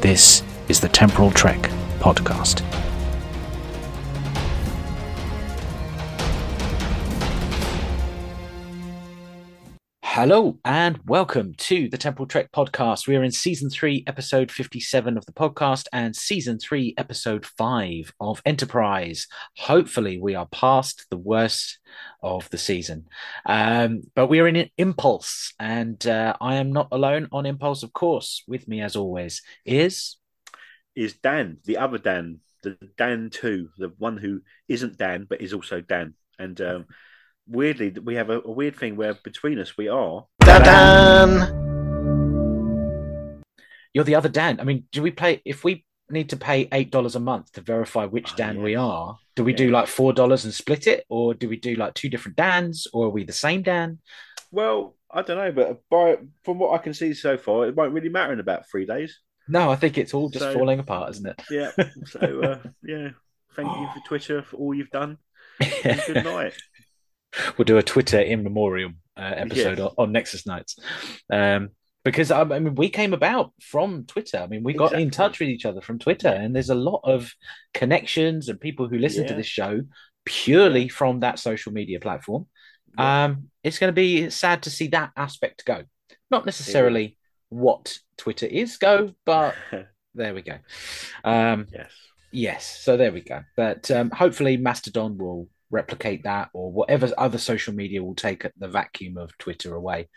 This is the Temporal Trek podcast. Hello and welcome to the Temporal Trek podcast. We are in season three, episode 57 of the podcast, and season three, episode five of Enterprise. Hopefully, we are past the worst of the season. Um, but we are in Impulse, and uh, I am not alone on Impulse, of course. With me, as always, is. Is Dan, the other Dan, the Dan 2, the one who isn't Dan, but is also Dan. And. Um, weirdly, we have a, a weird thing where between us we are. Dan. You're the other Dan. I mean, do we play if we need to pay eight dollars a month to verify which oh, Dan yeah. we are? Do we yeah. do like four dollars and split it, or do we do like two different Dans, or are we the same Dan? Well, I don't know, but by from what I can see so far, it won't really matter in about three days. No, I think it's all just so, falling apart, isn't it? Yeah. So uh, yeah, thank you for Twitter for all you've done. good night. We'll do a Twitter in memoriam uh, episode yes. on, on, Nexus Nights. Um, because I mean, we came about from Twitter. I mean, we got exactly. in touch with each other from Twitter, and there's a lot of connections and people who listen yeah. to this show purely yeah. from that social media platform. Yeah. Um, it's going to be sad to see that aspect go. Not necessarily what Twitter is go, but there we go. Um, yes, yes. So there we go. But um, hopefully, Mastodon will replicate that or whatever other social media will take the vacuum of Twitter away.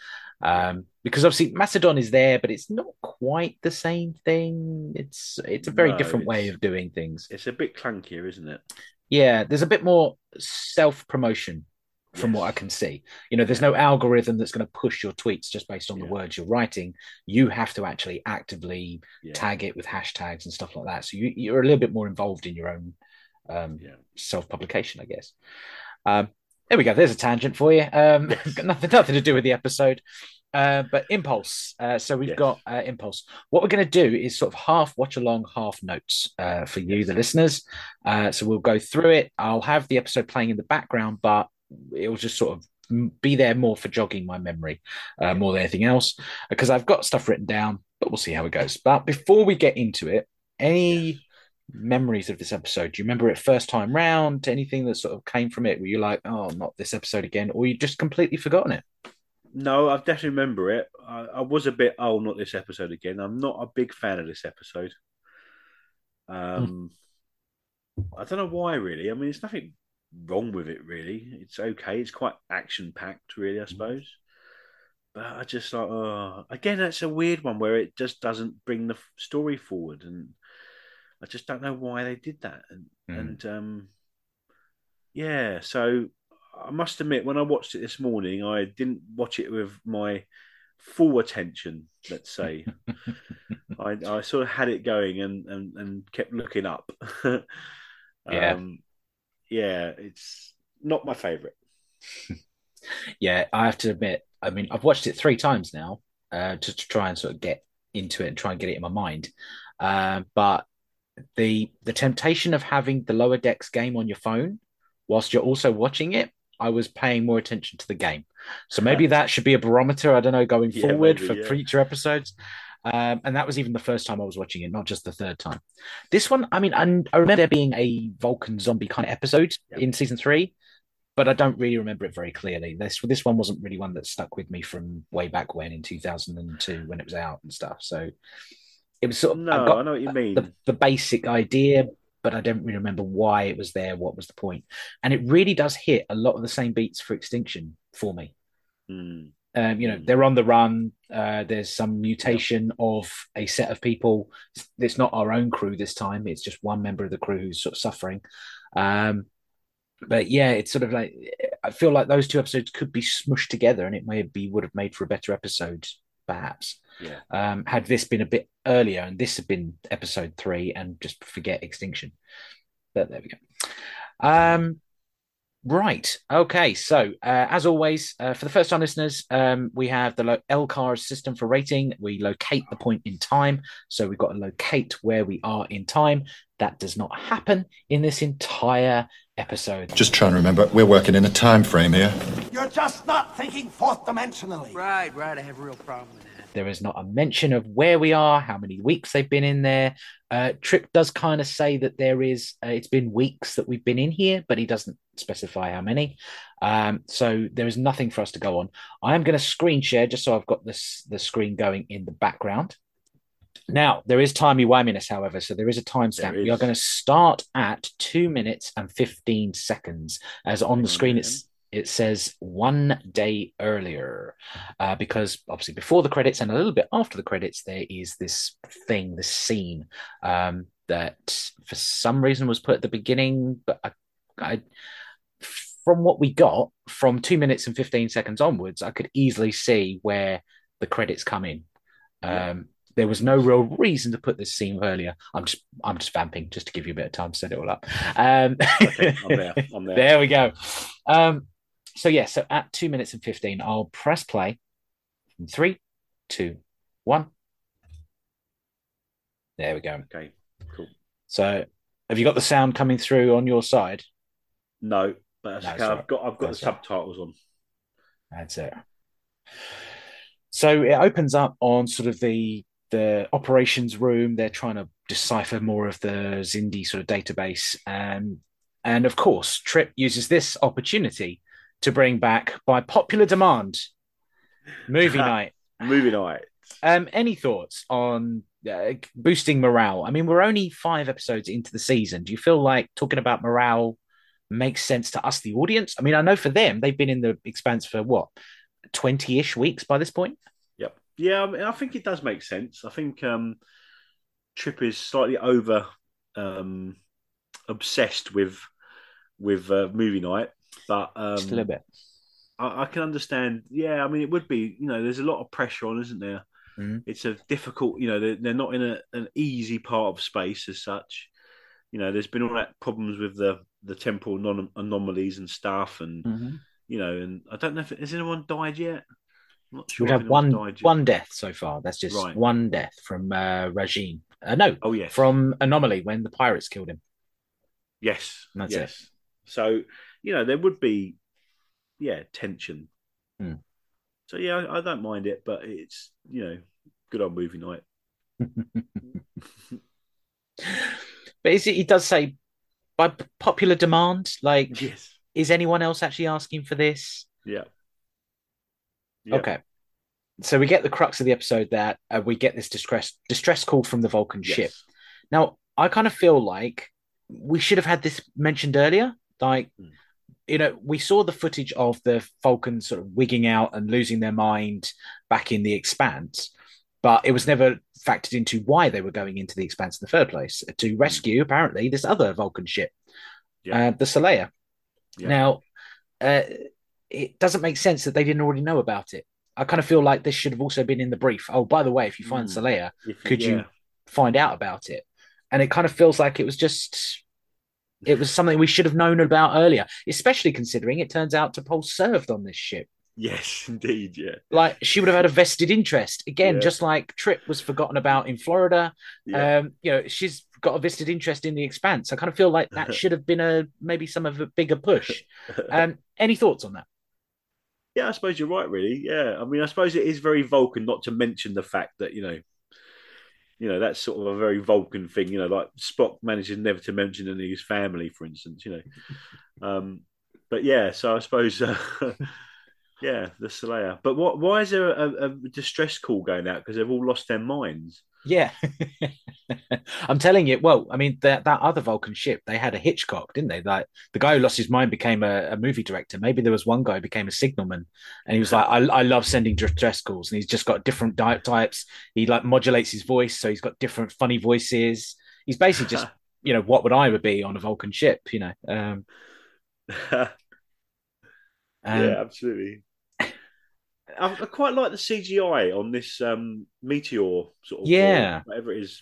Um, because obviously Mastodon is there, but it's not quite the same thing. It's it's a very no, different way of doing things. It's a bit clunkier, isn't it? Yeah, there's a bit more self promotion from yes. what I can see. You know, there's no algorithm that's going to push your tweets just based on yeah. the words you're writing. You have to actually actively yeah. tag it with hashtags and stuff like that. So you, you're a little bit more involved in your own um, yeah. self publication, I guess. Um, there we go. There's a tangent for you. Um, yes. nothing, nothing to do with the episode. Uh, but impulse. Uh, so we've yes. got uh, impulse. What we're going to do is sort of half watch along, half notes uh, for you, the listeners. Uh, so we'll go through it. I'll have the episode playing in the background, but it'll just sort of be there more for jogging my memory uh, more than anything else because I've got stuff written down, but we'll see how it goes. But before we get into it, any memories of this episode? Do you remember it first time round? Anything that sort of came from it? Were you like, oh, not this episode again, or you just completely forgotten it? No, I definitely remember it. I, I, was a bit, oh, not this episode again. I'm not a big fan of this episode. Um, hmm. I don't know why, really. I mean, there's nothing wrong with it, really. It's okay. It's quite action packed, really, I suppose. But I just like, oh, again, that's a weird one where it just doesn't bring the story forward, and I just don't know why they did that. And, mm. and um, yeah, so I must admit, when I watched it this morning, I didn't watch it with my full attention. Let's say I, I, sort of had it going and and, and kept looking up. um, yeah, yeah, it's not my favorite. yeah, I have to admit. I mean, I've watched it three times now uh, to, to try and sort of get into it and try and get it in my mind. Uh, but the the temptation of having the lower decks game on your phone whilst you're also watching it i was paying more attention to the game so maybe that should be a barometer i don't know going yeah, forward maybe, for yeah. future episodes um, and that was even the first time I was watching it, not just the third time. This one, I mean, I, I remember there being a Vulcan zombie kind of episode yep. in season three, but I don't really remember it very clearly. This this one wasn't really one that stuck with me from way back when in 2002 when it was out and stuff. So it was sort of no, I, I know what you mean. The, the, basic idea, but I don't really remember why it was there. What was the point? And it really does hit a lot of the same beats for Extinction for me. Mm. Um, you know, mm. they're on the run. Uh, there's some mutation yeah. of a set of people. It's not our own crew this time. It's just one member of the crew who's sort of suffering. Um, but yeah, it's sort of like I feel like those two episodes could be smushed together, and it maybe would have made for a better episode perhaps. Yeah. Um, had this been a bit earlier, and this had been episode three, and just forget extinction. But there we go. Um, Right. Okay. So, uh, as always, uh, for the first time listeners, um, we have the lo- LCARS system for rating. We locate the point in time. So, we've got to locate where we are in time. That does not happen in this entire episode. Just trying to remember, we're working in a time frame here. You're just not thinking fourth dimensionally. Right, right. I have a real problem with that. There is not a mention of where we are, how many weeks they've been in there. Uh, Trip does kind of say that there is, uh, it's been weeks that we've been in here, but he doesn't specify how many. Um, so there is nothing for us to go on. I am going to screen share just so I've got this the screen going in the background. Now, there is timey wiminess, however, so there is a timestamp. We are going to start at two minutes and 15 seconds, as on the Hang on screen a it's, it says one day earlier, uh, because obviously before the credits and a little bit after the credits, there is this thing, this scene um, that for some reason was put at the beginning, but I, I from what we got from two minutes and 15 seconds onwards, I could easily see where the credits come in. Yeah. Um, there was no real reason to put this scene earlier. I'm just I'm just vamping just to give you a bit of time to set it all up. Um, Okay, I'm there. I'm there. there we go. Um, so yeah, so at two minutes and fifteen, I'll press play. In three, two, one. There we go. Okay. Cool. So have you got the sound coming through on your side? No, but that's No, okay. I've got I've got That's the right. subtitles on. That's it. So it opens up on sort of the the operations room. They're trying to decipher more of the Xindi sort of database, and and of course, Trip uses this opportunity to bring back, by popular demand, movie night. Movie night. Um, any thoughts on uh, boosting morale? I mean, we're only five episodes into the season. Do you feel like talking about morale makes sense to us, the audience? I mean, I know for them, they've been in the expanse for what, 20 ish weeks by this point? Yep. Yeah, I, mean, I think it does make sense. I think um, Trip is slightly over um, obsessed with with uh, movie night, but um, Just a little bit. I, I can understand. Yeah, I mean, it would be. You know, there's a lot of pressure on, isn't there? Mhm. It's a difficult. You know, they're, they're not in a, an easy part of space as such. You know, there's been all that problems with the the temporal non- anomalies and stuff, and Mhm. you know, and I don't know if has anyone died yet. I'm not sure. We've if had anyone's one one death so far. That's just Right. one death from uh, Rajiin. Uh, no, Oh yes, from Anomaly when the pirates killed him. yes, That's yes. So you know, there would be, yeah, tension. Hmm. So yeah, I, I don't mind it, but it's you know, good old movie night. But is it, he does say by popular demand, like, Yes. is anyone else actually asking for this? Yeah. Yeah. Okay. So we get the crux of the episode that uh, we get this distress distress call from the Vulcan Yes. ship. Now, I kind of feel like we should have had this mentioned earlier. Like, Hmm. You know, we saw the footage of the Falcon sort of wigging out and losing their mind back in the Expanse, but it was never factored into why they were going into the Expanse in the first place to rescue apparently this other Vulcan ship, Hmm. Yeah. uh, the Seleya. Yeah. Now, uh, it doesn't make sense that they didn't already know about it. I kind of feel like this should have also been in the brief. Oh, by the way, if you find Mm. Seleya, could yeah. you find out about it? And it kind of feels like it was just it was something we should have known about earlier, especially considering it turns out to T'Pol served on this ship. Yes, indeed. Yeah. Like she would have had a vested interest. Again, Yeah. just like Trip was forgotten about in Florida. Yeah. Um, you know, she's got a vested interest in the expanse. I kind of feel like that should have been a maybe some of a bigger push. Um, any thoughts on that? yeah, I suppose you're right. Really. Yeah. I mean, I suppose it is very Vulcan not to mention the fact that you know, you know, that's sort of a very Vulcan thing. You know, like Spock manages never to mention any of his family, for instance. You know. Um, but yeah, so I suppose. Uh, Yeah, the Slayer. But what? Why is there a, a distress call going out? Because they've all lost their minds. Yeah, I'm telling you. Well, I mean that that other Vulcan ship, they had a Hitchcock, didn't they? Like the guy who lost his mind became a, a movie director. Maybe there was one guy who became a signalman, and he was like, "I, I love sending distress calls," and he's just got different di- types. He like modulates his voice, so he's got different funny voices. He's basically just, you know, what would I would be on a Vulcan ship, you know? Um, yeah, um, absolutely. I, I quite like the CGI on this um, meteor sort of Yeah. or whatever it is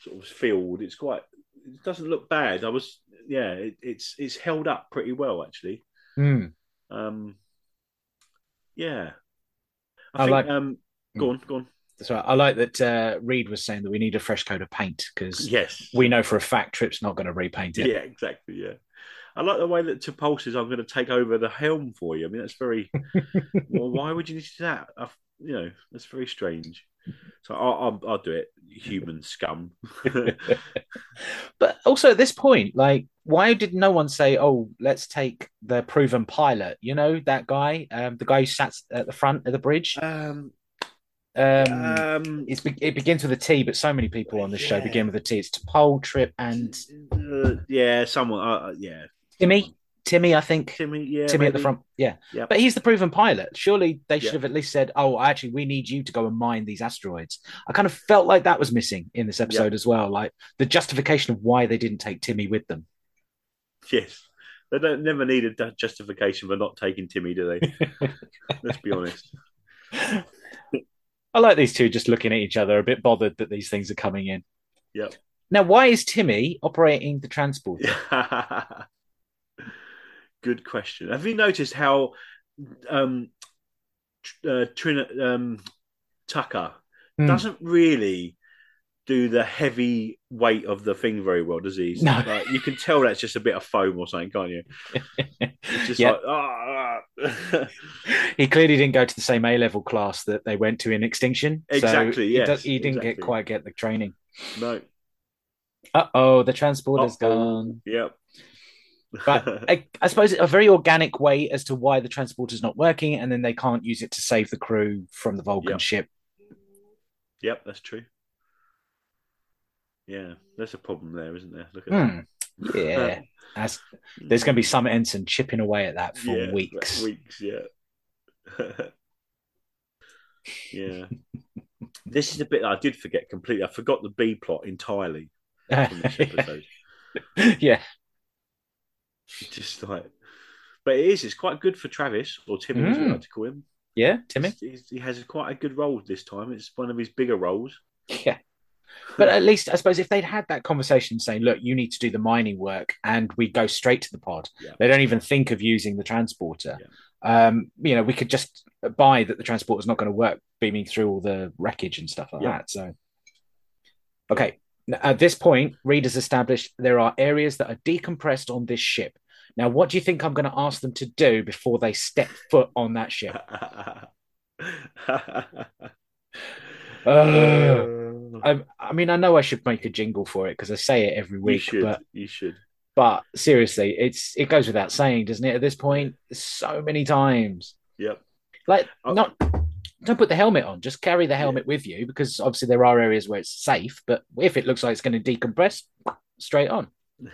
sort of field. It's quite. It doesn't look bad. I was yeah. It, it's it's held up pretty well actually. Hmm. Um, yeah. I I, think. like- um, go on, go on. Right. I like that uh, Reed was saying that we need a fresh coat of paint because Yes. we know for a fact Trip's not going to repaint it. Yeah, exactly. Yeah. I like the way that T'Pol says, "I'm going to take over the helm for you." I mean, that's very. well, why would you need to do that? I, you know, that's very strange. So I'll, I'll, I'll do it. Human scum. But also at this point, like, why did no one say, "Oh, let's take the proven pilot"? You know that guy, um, the guy who sat at the front of the bridge. um, Um, um, it's it begins with a T, but so many people on this show begin with a T. It's T'Pol, Trip, and uh, yeah, someone. Uh, yeah, Timmy. Timmy, I think. Timmy. Yeah, Timmy at the front. Yeah. Yep. But he's the proven pilot. Surely they should Yeah. have at least said, oh, actually, we need you to go and mine these asteroids. I kind of felt like that was missing in this episode as well. Like the justification of why they didn't take Timmy with them. Yes, they don't never need a justification for not taking Timmy, do they? Let's be honest. I like these two just looking at each other, a bit bothered that these things are coming in. Yep. Now, why is Timmy operating the transport? Good question. Have you noticed how um, uh, Trin- um, Tucker Hmm. doesn't really do the heavy weight of the thing very well, does he? No. Like, you can tell that's just a bit of foam or something, can't you? It's just Yeah. like, ah, ah. He clearly didn't go to the same A level class that they went to in Extinction. So Exactly, he, does- he didn't get quite get the training. no. Uh oh, the transporter's Uh-oh. gone. Yep. But I, I suppose a very organic way as to why the transporter's not working, and then they can't use it to save the crew from the Vulcan Yep. ship. yep, that's true. Yeah, there's a problem there, isn't there? Look at that. Hmm. Yeah, That's, there's going to be some ensign chipping away at that for Yeah, weeks. Weeks, yeah. yeah. this is a bit that I did forget completely. I forgot the B plot entirely from this episode. yeah, Just like, but it is. It's quite good for Travis or Timmy, as we Mm. like to call him. yeah, Timmy. He's- he has quite a good role this time. It's one of his bigger roles. Yeah. But at least I suppose if they'd had that conversation saying, look, you need to do the mining work and we go straight to the pod, Yeah. they don't even think of using the transporter. Um, you know, we could just buy that the transporter's not going to work beaming through all the wreckage and stuff like Yeah. that. So, okay. At this point, readers established there are areas that are decompressed on this ship. Now, what do you think I'm going to ask them to do before they step foot on that ship? Ugh. I, I mean, I know I should make a jingle for it because I say it every you week, should. but You should. but seriously, it's it goes without saying, doesn't it? At this point, so many times, Yep. like Oh. not don't put the helmet on, just carry the helmet with you because obviously there are areas where it's safe. But if it looks like it's going to decompress, straight on.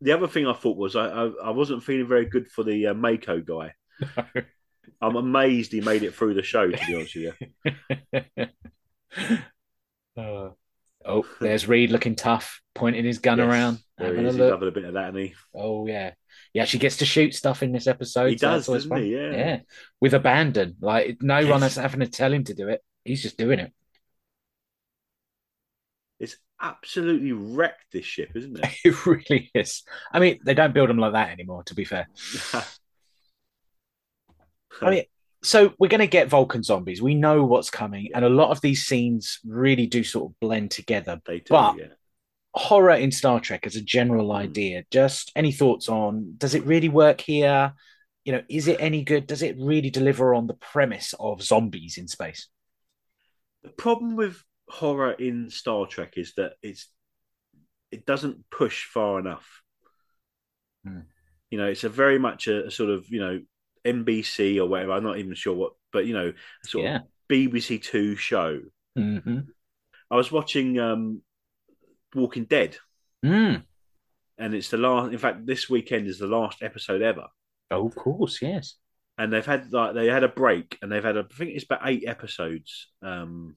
The other thing I thought was I I, I wasn't feeling very good for the uh, MACO guy. I'm amazed he made it through the show. To be honest with you. Uh, oh, there's Reed looking tough, pointing his gun Yes, around, having a is. He's having a bit of that, he Oh yeah, he actually gets to shoot stuff in this episode. He so does, doesn't he? Yeah. yeah, with abandon. Like no one Yes. is having to tell him to do it. He's just doing it. it's absolutely wrecked this ship, isn't it? It really is. I mean, they don't build them like that anymore. To be fair, I mean, so we're going to get Vulcan zombies. We know what's coming, and a lot of these scenes really do sort of blend together. they do. but- yeah. Horror in Star Trek as a general Mm. idea. Just any thoughts on? Does it really work here? You know, is it any good? Does it really deliver on the premise of zombies in space? The problem with horror in Star Trek is that it's it doesn't push far enough. Hmm. You know, it's a very much a, a sort of you know NBC or whatever. I'm not even sure what, but you know, sort Yeah. of BBC Two show. hmm I was watching um, Walking Dead, Mm. and it's the last. In fact, this weekend is the last episode ever. Oh, of course, yes. and they've had like they had a break and they've had a, I think it's about eight episodes um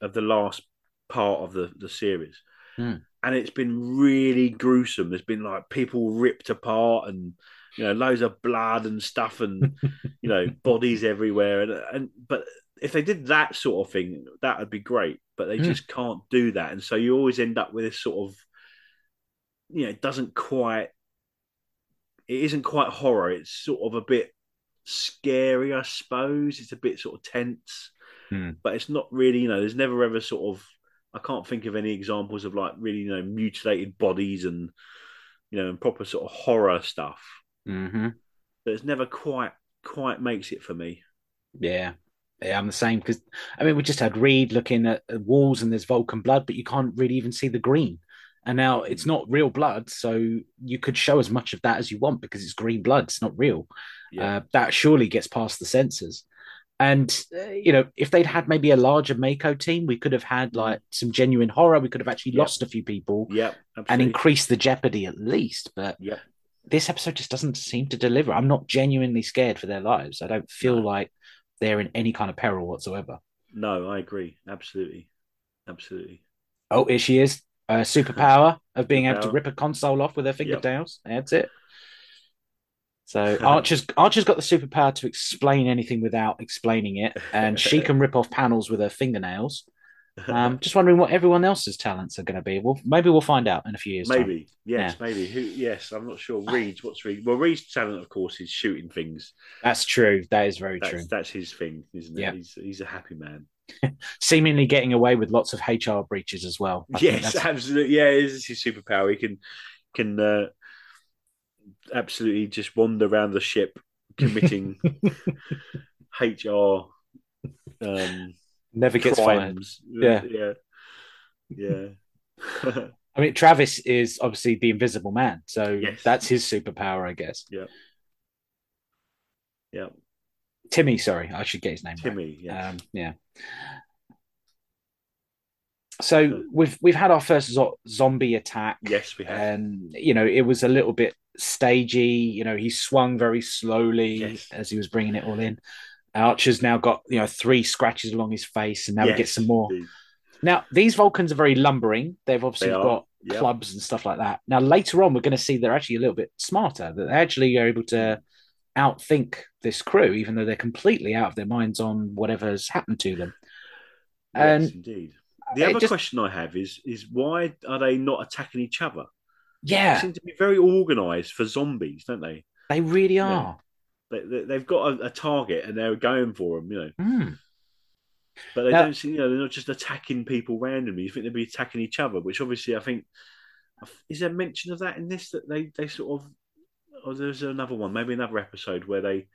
of the last part of the the series Hmm. and it's been really gruesome there's been like people ripped apart and you know, loads of blood and stuff, and you know, bodies everywhere, and and but if they did that sort of thing, that would be great. But they Mm. just can't do that, and so you always end up with this sort of, you know, it doesn't quite, it isn't quite horror. It's sort of a bit scary, I suppose. It's a bit sort of tense, Hmm. but it's not really. You know, there's never ever sort of. I can't think of any examples of like really, you know, mutilated bodies and you know, and proper sort of horror stuff. Hmm But it's never quite quite makes it for me. Yeah. Yeah, I'm the same because I mean we just had Reed looking at walls and there's Vulcan blood, but you can't really even see the green. And now it's not real blood, so you could show as much of that as you want because it's green blood. It's not real. Yeah. Uh, that surely gets past the sensors. And uh, you know, if they'd had maybe a larger MACO team, we could have had like some genuine horror. We could have actually. Yep. lost a few people Yep. and increased the jeopardy at least. But Yep. This episode just doesn't seem to deliver. I'm not genuinely scared for their lives. I don't feel like they're in any kind of peril whatsoever. No, I agree. Absolutely. Absolutely. Oh, here she is. A superpower of being able to rip a console off with her fingernails. That's it. So Archer's Archer's got the superpower to explain anything without explaining it, and she can rip off panels with her fingernails. Um, just wondering what everyone else's talents are going to be. Well, maybe we'll find out in a few years. time. maybe. Yes, maybe. Who yes, I'm not sure. Reed's what's Reed? Well Reed's talent, of course, is shooting things. that's true. That is very That's true. that's his thing, isn't it? Yeah. He's he's a happy man. Seemingly getting away with lots of HR breaches as well. I Yes, absolutely. Yeah, it is his superpower. He can can uh, absolutely just wander around the ship committing HR um, never gets fired. Yeah. yeah, yeah. I mean, Travis is obviously the Invisible Man, so Yes. that's his superpower, I guess. yeah. Yeah. Timmy, sorry, I should get his name. right. Timmy. Yes. Um, yeah. So we've we've had our first zo- zombie attack, yes, we have. and you know it was a little bit stagey. You know, he swung very slowly Yes. as he was bringing it all in. Archer's now got you know three scratches along his face, and now we get some more. indeed. Now these Vulcans are very lumbering. They've obviously They got yep. clubs and stuff like that. Now later on, we're going to see they're actually a little bit smarter. That they actually are able to outthink this crew, even though they're completely out of their minds on whatever's happened to them. And yes, indeed. Uh, the other just- question I have is is why are they not attacking each other? They yeah, seem to be very organised for zombies, don't they? they really are. They, they they've got a, a target and they're going for them, you know. Hmm. But they Now- don't seem, you know, they're not just attacking people randomly. You think they'd be attacking each other, which obviously I think is there mention of that in this that they they sort of or there's another one, maybe another episode where they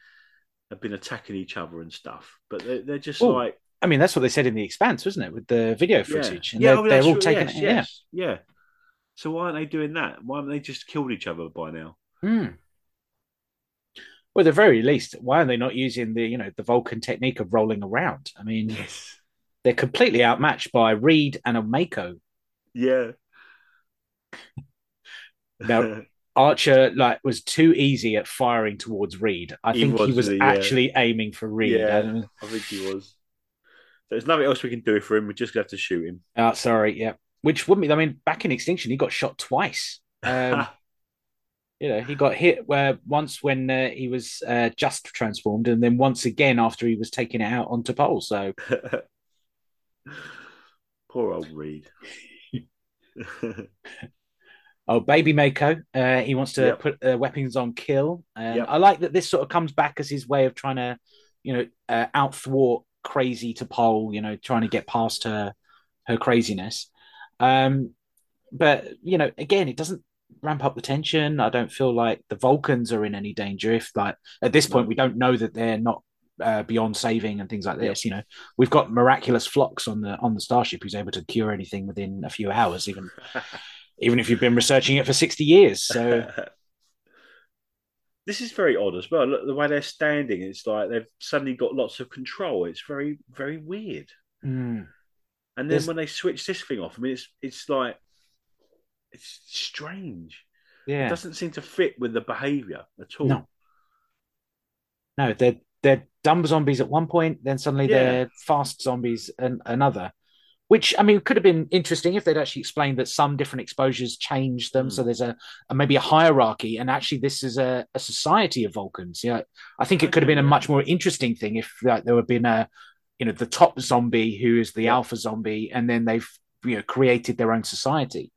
have been attacking each other and stuff. But they, they're just Oh, like I mean, that's what they said in the Expanse, wasn't it, with the video yeah, footage? And yeah, they're, oh, they're all true. taking yes, it. yes, yeah. So why aren't they doing that? Why haven't they just killed each other by now? Yeah. Well, at the very least, why are they not using the you know the Vulcan technique of rolling around? I mean, Yes. they're completely outmatched by Reed and a MACO. Yeah. Now, Archer like was too easy at firing towards Reed. I He think he was, was yeah. actually aiming for Reed. Yeah. I I think he was. There's nothing else we can do for him. We're just going to have to shoot him. Oh, sorry, yeah. Which wouldn't be. I mean, back in Extinction, he got shot twice. Um, you know, he got hit where once when uh, he was uh, just transformed, and then once again after he was taken out onto pole. So Poor old Reed. Oh, baby MACO. Uh, he wants to Yep. put uh, weapons on kill. And Yep. I like that this sort of comes back as his way of trying to, you know, uh, outthwart crazy T'Pol. You know, trying to get past her her craziness. Um, but you know, again, it doesn't ramp up the tension. I don't feel like the Vulcans are in any danger. If like at this point we don't know that they're not uh, beyond saving and things like this. You know, we've got miraculous Phlox on the on the starship who's able to cure anything within a few hours, even even if you've been researching it for 60 years. So, this is very odd as well. Look, the way they're standing, it's like they've suddenly got lots of control. It's very, very weird. mm, And then There's- when they switch this thing off, I mean, it's it's like it's strange. Yeah, It doesn't seem to fit with the behaviour at all. No. No, they're, they're dumb zombies at one point, then suddenly Yeah. they're fast zombies and another. which I mean could have been interesting if they'd actually explained that some different exposures change them. Mm. So there's a, a maybe a hierarchy, and actually this is a, a society of Vulcans. Yeah, I think it could have been a much more interesting thing if like, there had been a, you know, the top zombie who is the alpha zombie, and then they've you know created their own society.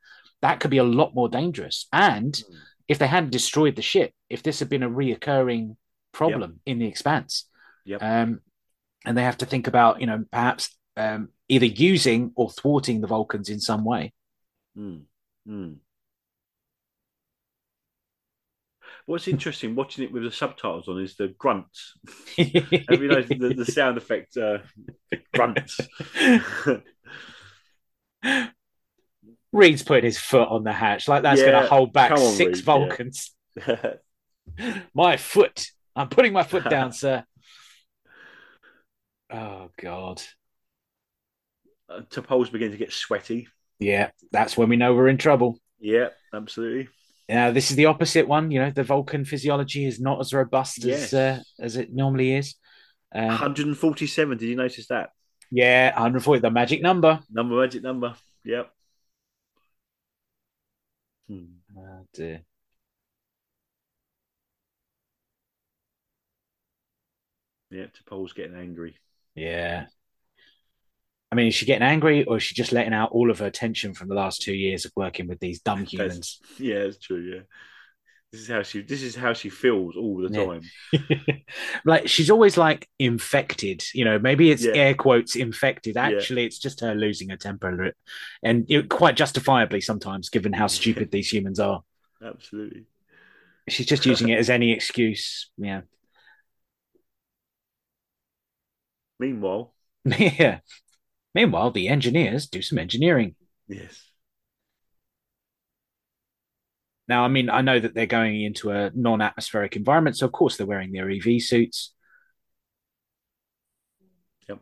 That could be a lot more dangerous. And Mm. if they hadn't destroyed the ship, if this had been a reoccurring problem in the expanse, Yep. um, and they have to think about you know perhaps um, either using or thwarting the Vulcans in some way. Mm. Mm. What's interesting watching it with the subtitles on is the grunts. Have you noticed the, the sound effect uh, grunts? Reed's putting his foot on the hatch like that's going to hold back on, six Reed, yeah. Vulcans. My foot. I'm putting my foot down, sir. Oh God. uh, beginning to get sweaty. Yeah, that's when we know we're in trouble. Yeah, absolutely. Now, this is the opposite one. You know, the Vulcan physiology is not as robust Yes. as uh, as it normally is. Um, 147. Did you notice that yeah, 140, the magic number. number? Magic number. Yep. Hmm. Oh, dear. Yeah, T'Pol's getting angry. Yeah. I mean, is she getting angry or is she just letting out all of her tension from the last two years of working with these dumb humans? Yeah, it's true. Yeah, this is how she. This is how she feels all the Yeah. time. like she's always like infected, you know, maybe it's Yeah. air quotes infected. Actually, it's just her losing her temper and know, quite justifiably sometimes, given how stupid these humans are. Absolutely. She's just using it as any excuse. Yeah. Meanwhile, yeah. Meanwhile, the engineers do some engineering. yes. Now, I mean, I know that they're going into a non atmospheric environment, so of course they're wearing their EV suits. Yep.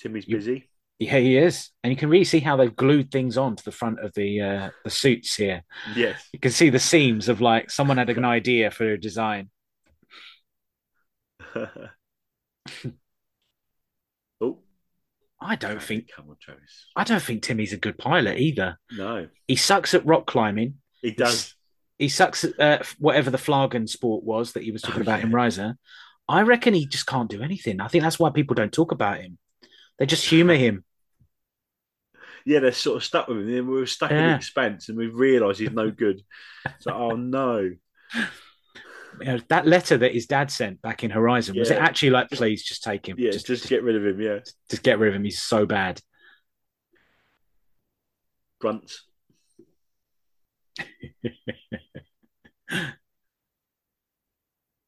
Timmy's You- busy. Yeah, he is. And you can really see how they've glued things on to the front of the uh, the suits here. Yes. You can see the seams of like someone had an idea for a design. I don't think Come on, Travis. I don't think Timmy's a good pilot either. No, He sucks at rock climbing. he does. He sucks at uh, whatever the Flagon sport was that he was talking Oh, about in yeah. Riser. I reckon he just can't do anything. I think that's why people don't talk about him. They just humour him. Yeah, they're sort of stuck with him. We were stuck in Yeah. the expanse, and we've realised he's no good. So, oh no. You know, that letter that his dad sent back in Horizon was it actually like, please just take him, Yeah, just, just, get rid of him. Yeah, just get rid of him. He's so bad. grunts.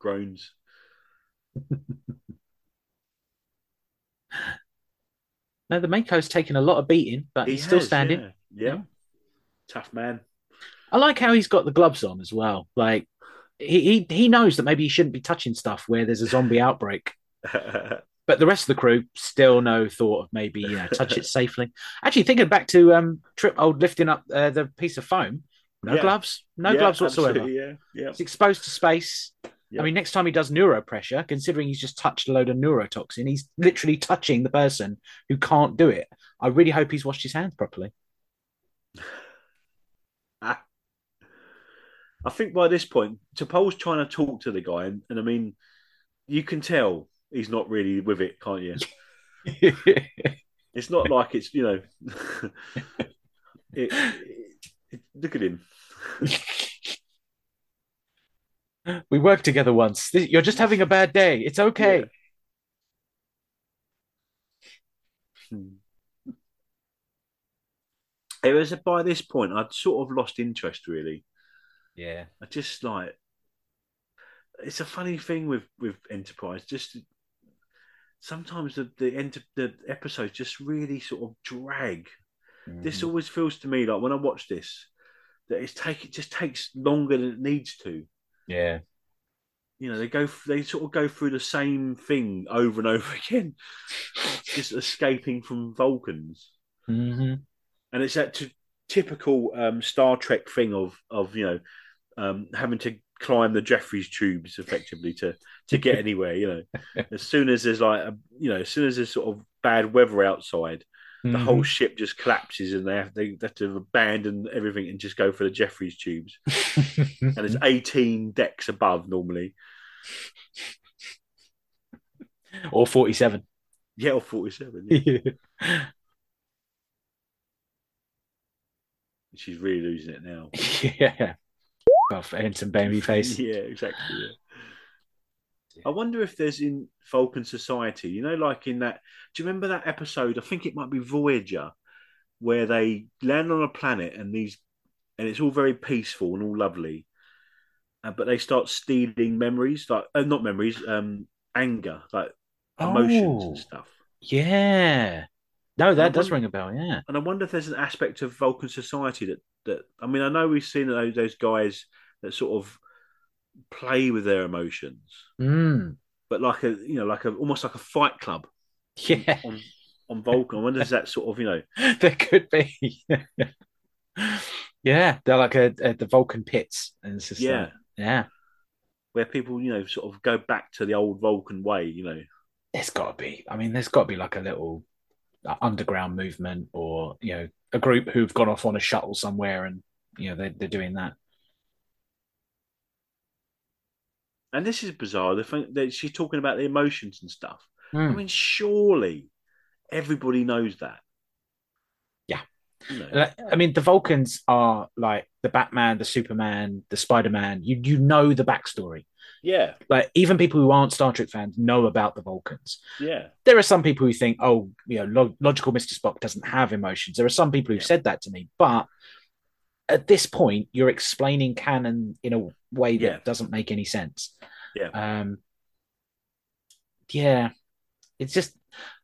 Groans. No, the MACO's taken a lot of beating, but He he's still standing. Yeah. Yeah. Yeah. tough man. I like how he's got the gloves on as well. Like he, he he knows that maybe he shouldn't be touching stuff where there's a zombie outbreak. But the rest of the crew still no thought of maybe you know, touch it safely. Actually, thinking back to um, Trip Old lifting up uh, the piece of foam, no Yeah. gloves, no Yeah, gloves whatsoever. Yeah, yeah. It's exposed to space. Yep. I mean, next time he does neuropressure, considering he's just touched a load of neurotoxin, he's literally touching the person who can't do it. I really hope he's washed his hands properly. Ah. I think by this point, T'Pol's trying to talk to the guy, and, and I mean, you can tell he's not really with it, can't you? It's not like it's you know, it, it- look at him. we worked together once. You're just having a bad day. It's okay. Hmm. It was by this point I'd sort of lost interest. Really, Yeah. I just like it's a funny thing with with Enterprise. Just sometimes the the, enter, the episodes just really sort of drag. This always feels to me like when I watch this that it's take it just takes longer than it needs to. yeah. You know, they go they sort of go through the same thing over and over again, just escaping from Vulcans, hmm and it's that t- typical um, Star Trek thing of of you know um, having to climb the Jefferies tubes effectively to to get anywhere. You know, as soon as there's like a, you know, as soon as there's sort of bad weather outside, the Mhm. whole ship just collapses and they have, they have to abandon everything and just go for the Jefferies tubes. And there's 18 decks above normally. or 47. Yeah, or 47. Yeah. She's really losing it now. yeah. Off Ensign baby face. yeah, exactly. Yeah. I wonder if there's in Vulcan Society, you know, like in that. Do you remember that episode? I think it might be Voyager, where they land on a planet and these, and it's all very peaceful and all lovely, uh, but they start stealing memories, like uh, not memories, um, anger, like emotions Oh. and stuff. Yeah. No, that does wonder- ring a bell. Yeah. And I wonder if there's an aspect of Vulcan society that that I mean, I know we've seen those, those guys that sort of play with their emotions, Mm. but like a you know, like a almost like a fight club Yeah. on on Vulcan. I wonder if that sort of you know, there could be. yeah. They're like a, a the Vulcan pits. And it's just yeah, like- yeah. where people you know sort of go back to the old Vulcan way. You know, There's got to be. I mean, there's got to be like a little underground movement or, you know, a group who've gone off on a shuttle somewhere and, you know, they're, they're doing that. and this is bizarre. The thing that she's talking about the emotions and stuff. I Hmm. mean, surely everybody knows that. Yeah. You know, Like, I mean, the Vulcans are like the Batman, the Superman, the Spider Man. You you know the backstory. yeah, Like even people who aren't Star Trek fans know about the Vulcans. yeah, There are some people who think, oh, you know, log- logical Mister Spock doesn't have emotions. There are some people who've Yeah. said that to me, but at this point, you're explaining canon in a way that Yeah. doesn't make any sense. Yeah. Um. Yeah, it's just.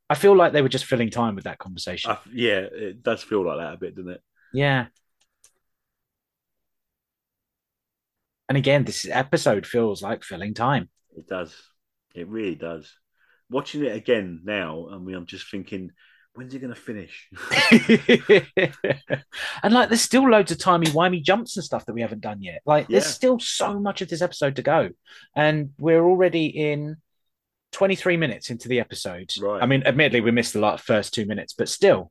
I feel like they were just filling time with that conversation. I, yeah. It does feel like that a bit, doesn't it? Yeah. And again, this episode feels like filling time. It does. It really does. Watching it again now, I mean, I'm just thinking, when's it going to finish? and like, there's still loads of timey wimey jumps and stuff that we haven't done yet. Like, there's still so much of this episode to go, and we're already in 23 minutes into the episode. Right. I mean, admittedly, we missed the last first two minutes, but still.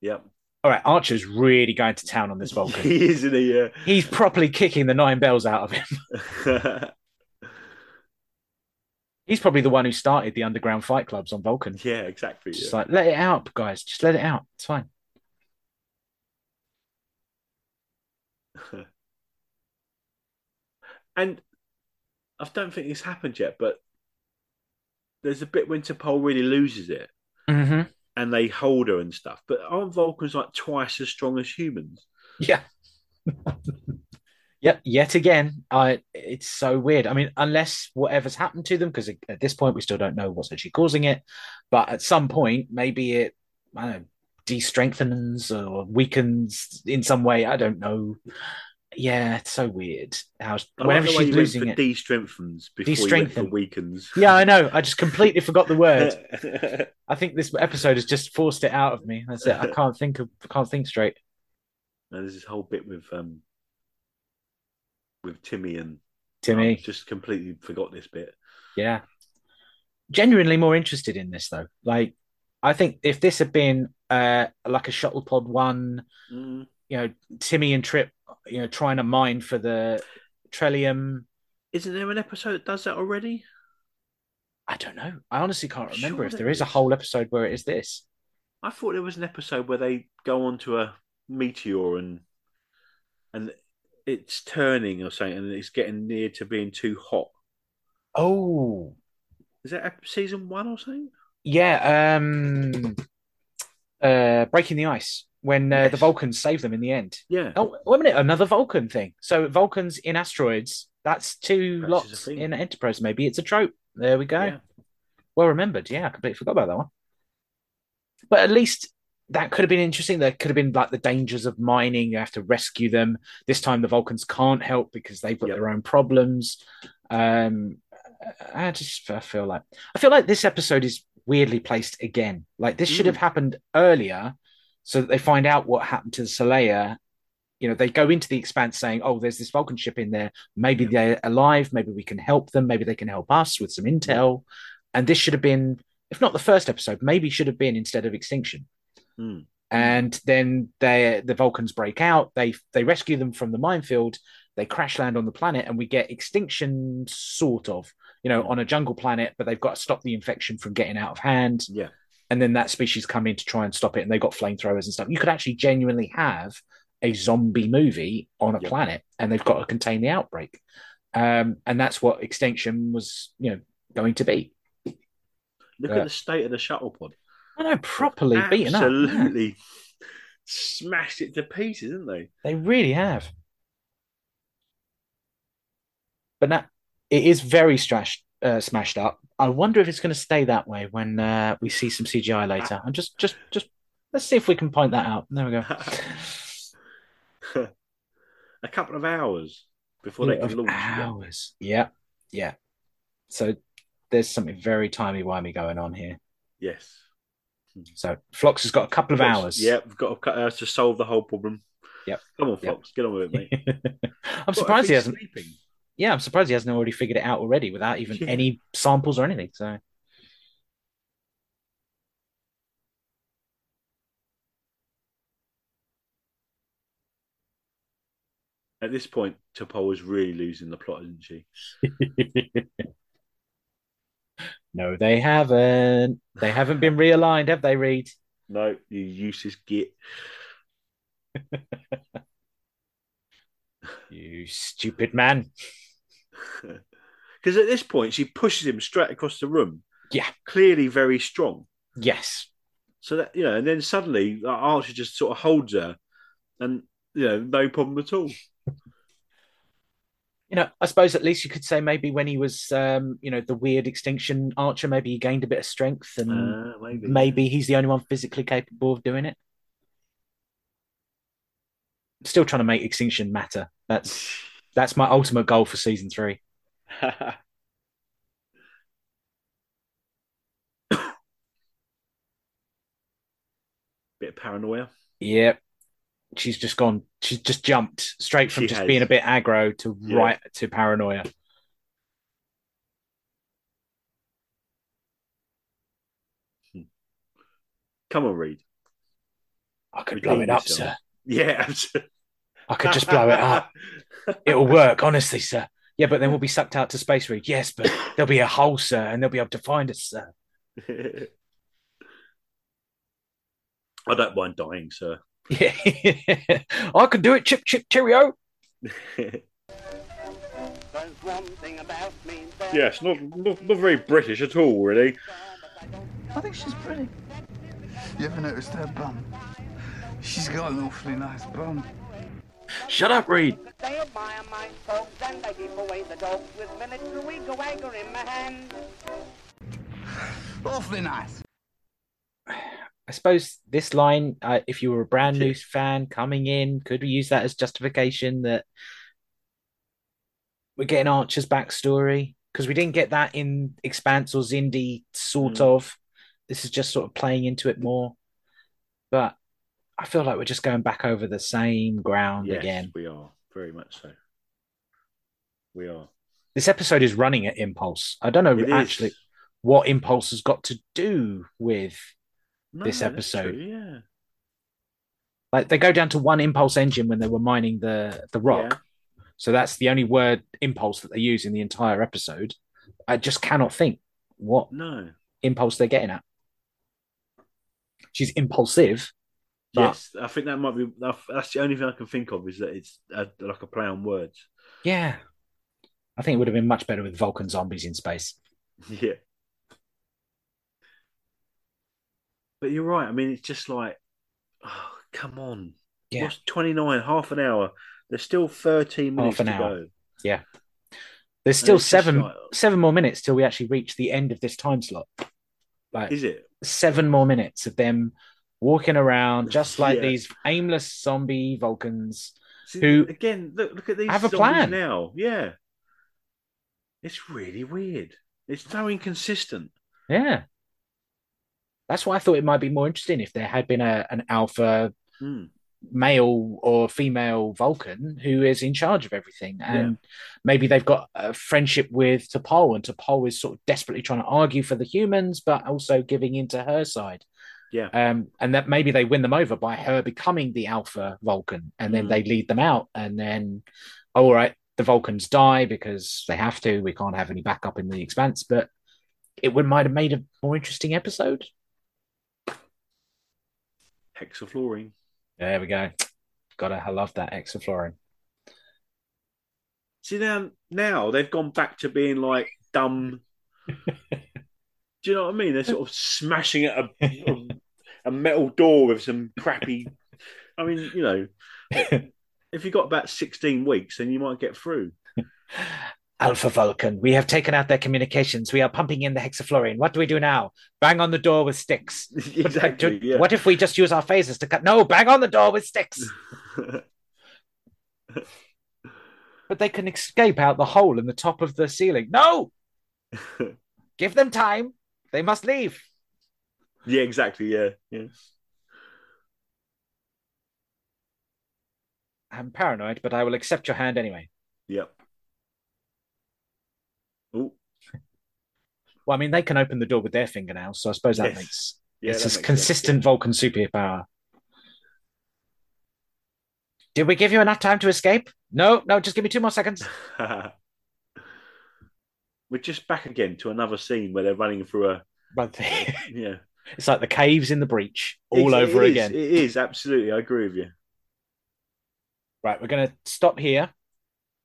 yep. All right, Archer's really going to town on this Vulcan. he is in a. He's properly kicking the nine bells out of him. He's probably the one who started the underground fight clubs on Vulcan. yeah, exactly. Just yeah. like let it out, guys. Just let it out. It's fine. and I don't think this happened yet, but there's a bit when T'Pol really loses it Mm-hmm. and they hold her and stuff. But aren't Vulcans like twice as strong as humans? Yeah. yep. Yet again, I it's so weird. I mean, unless whatever's happened to them, because at this point we still don't know what's actually causing it. But at some point, maybe it I don't know, de-strengthens or weakens in some way. I don't know. Yeah, it's so weird. How I whenever like she's losing it. de-strengthens before De-strengthen. weakens. yeah, I know. I just completely forgot the word. I think this episode has just forced it out of me. That's it. I can't think of can't think straight. And there's this whole bit with um with Timmy and Timmy. I just completely forgot this bit. Yeah. Genuinely more interested in this though. Like I think if this had been uh like a shuttle pod one, Mm. you know, Timmy and Trip, you know, trying to mine for the Trellium. Isn't there an episode that does that already? I don't know. I honestly can't remember sure if there there is a whole episode where it is this. I thought there was an episode where they go onto a meteor and and it's turning or something and it's getting near to being too hot. Oh. Is that season one or something? Yeah, um uh Breaking the Ice when uh, the Vulcans save them in the end. Yeah. Oh, wait a minute, another Vulcan thing. So Vulcans in asteroids, that's two That's lots in Enterprise. Maybe it's a trope. There we go. Yeah. Well remembered. Yeah, I completely forgot about that one. But at least that could have been interesting. There could have been like the dangers of mining. You have to rescue them. This time the Vulcans can't help because they've got Yep. their own problems. Um, I just I feel like I feel like this episode is weirdly placed again. Like this should Mm. have happened earlier, so that they find out what happened to the Seleya, you know, they go into the expanse saying, "Oh, there's this Vulcan ship in there. Maybe they're alive. Maybe we can help them. Maybe they can help us with some intel." And this should have been, if not the first episode, maybe should have been instead of Extinction. Hmm. And then they the Vulcans break out. They they rescue them from the minefield. They crash land on the planet, and we get Extinction, sort of, you know, on a jungle planet. But they've got to stop the infection from getting out of hand Yeah. and then that species come in to try and stop it, and they've got flamethrowers and stuff. You could actually genuinely have a zombie movie on a Yeah. planet, and they've got to contain the outbreak, um, and that's what Extinction was, you know, going to be. Look Yeah. at the state of the shuttle pod. I know, properly beaten up. Yeah, Absolutely smashed it to pieces, didn't they? they really have. But now it is very smashed, uh, smashed up. I wonder if it's going to stay that way when uh, we see some CGI later. I'm just, just, just. Let's see if we can point that out. There we go. a couple of hours before they can launch. hours. Yeah, yeah. So there's something very timey wimey going on here. Yes. So Phlox has got a couple of Phlox, hours. Yeah, we've got to, cut- uh, to solve the whole problem. Yep. Come on, Yep. Phlox, get on with it, mate. I'm surprised he hasn't. Sleeping? Yeah, I'm surprised he hasn't already figured it out already without even Yeah. any samples or anything. So At this point, T'Pol is really losing the plot, isn't she? no, they haven't. They haven't been realigned, have they, Reed? No, you useless git. You stupid man. Because at this point, she pushes him straight across the room. Yeah. Clearly very strong. Yes. So that, you know, and then suddenly uh, Archer just sort of holds her and, you know, no problem at all. You know, I suppose at least you could say maybe when he was, um, you know, the weird extinction archer, maybe he gained a bit of strength and Uh, maybe. maybe he's the only one physically capable of doing it. Still trying to make extinction matter. That's that's my ultimate goal for season three. Bit of paranoia. Yep. She's just gone. She's just jumped straight from She just has. being a bit aggro to Yeah. right to paranoia. Hmm. Come on, Reed. I could Redeem blow it up, yourself. sir. Yeah, absolutely. I could just blow it up. It'll work, honestly, sir. Yeah, but then we'll be sucked out to space Reed. Yes, but there'll be a hole, sir, and they'll be able to find us, sir. I don't mind dying, sir. Yeah. I could do it, chip chip cheerio. There's one thing about me that yes, not, not not very British at all, really. I think she's pretty. You ever noticed her bum? She's got an awfully nice bum. Shut up, Reed. they admire my folks and I keep away the dogs with miniature wiggle wagger in my hand. Awfully nice. I suppose this line, uh, if you were a brand new fan coming in, could we use that as justification that we're getting Archer's backstory? Because we didn't get that in Expanse or Xindi, sort Mm. of. This is just sort of playing into it more. But I feel like we're just going back over the same ground Yes, again. we are very much so. We are. This episode is running at Impulse. I don't know It is. actually what Impulse has got to do with No, this episode. true, yeah. like they go down to one impulse engine when they were mining the the rock. Yeah. So that's the only word impulse that they use in the entire episode. I just cannot think what No. impulse they're getting at. She's impulsive. But- Yes, I think that might be. That's the only thing I can think of is that it's a, like a play on words. Yeah. I think it would have been much better with Vulcan zombies in space. Yeah. But you're right. I mean, it's just like, oh, come on. Yeah. What's 29, half an hour? There's still 13 minutes Half an to hour. go. Yeah. There's still seven like- oh. seven more minutes till we actually reach the end of this time slot. Like Is it? seven more minutes of them walking around just like Yeah. these aimless zombie Vulcans. See, Who again? Look, look at these. have a plan. now. Yeah. It's really weird. It's so inconsistent. Yeah. That's why I thought it might be more interesting if there had been a an alpha Hmm. male or female Vulcan who is in charge of everything. And maybe they've got a friendship with T'Pol, and T'Pol is sort of desperately trying to argue for the humans, but also giving in to her side. Yeah. Um, and that maybe they win them over by her becoming the alpha Vulcan, and then Mm. they lead them out, and then, oh, all right, the Vulcans die because they have to. We can't have any backup in the expanse, but it would might have made a more interesting episode. Hexafluorine. There we go. Gotta, I love that exaflorin. See now, now they've gone back to being like dumb. Do you know what I mean? They're sort of smashing at a, a, a metal door with some crappy. I mean, you know, if you've got about sixteen weeks, then you might get through. Alpha Vulcan, we have taken out their communications. We are pumping in the hexafluorine. What do we do now? Bang on the door with sticks. But, exactly. do- Yeah. What if we just use our phasers to cut? No, bang on the door with sticks. But they can escape out the hole in the top of the ceiling. No! Give them time. They must leave. Yeah. Exactly. Yeah. Yeah. I'm paranoid, but I will accept your hand anyway. Yep. Oh. Well, I mean, they can open the door with their fingernails, so I suppose that Yes. makes Yeah. it's that a makes consistent Vulcan superpower. Did we give you enough time to escape? No, no, just give me two more seconds. We're just back again to another scene where they're running through a But yeah. It's like the caves in the breach all It- over it is, again. It is absolutely. I agree with you. Right, we're going to stop here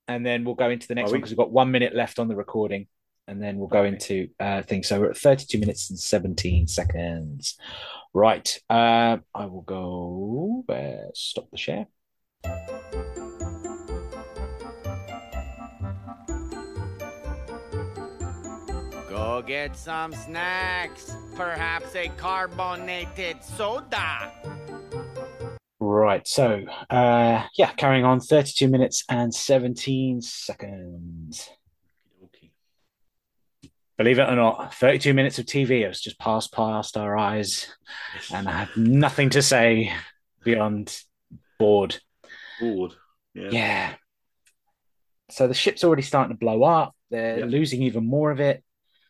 and then we'll go into the next Are one because we've got one minute left on the recording and then we'll go Okay. into uh, things. So we're at 32 minutes and 17 seconds. Right, uh, I will go uh, stop the share. Go get some snacks. Perhaps a carbonated soda. Right, so uh, yeah, carrying on 32 minutes and 17 seconds. Okay. Believe it or not, 32 minutes of TV has just passed past our eyes, and I have nothing to say beyond bored. Bored. Yeah. Yeah. So the ship's already starting to blow up. They're Yep. losing even more of it.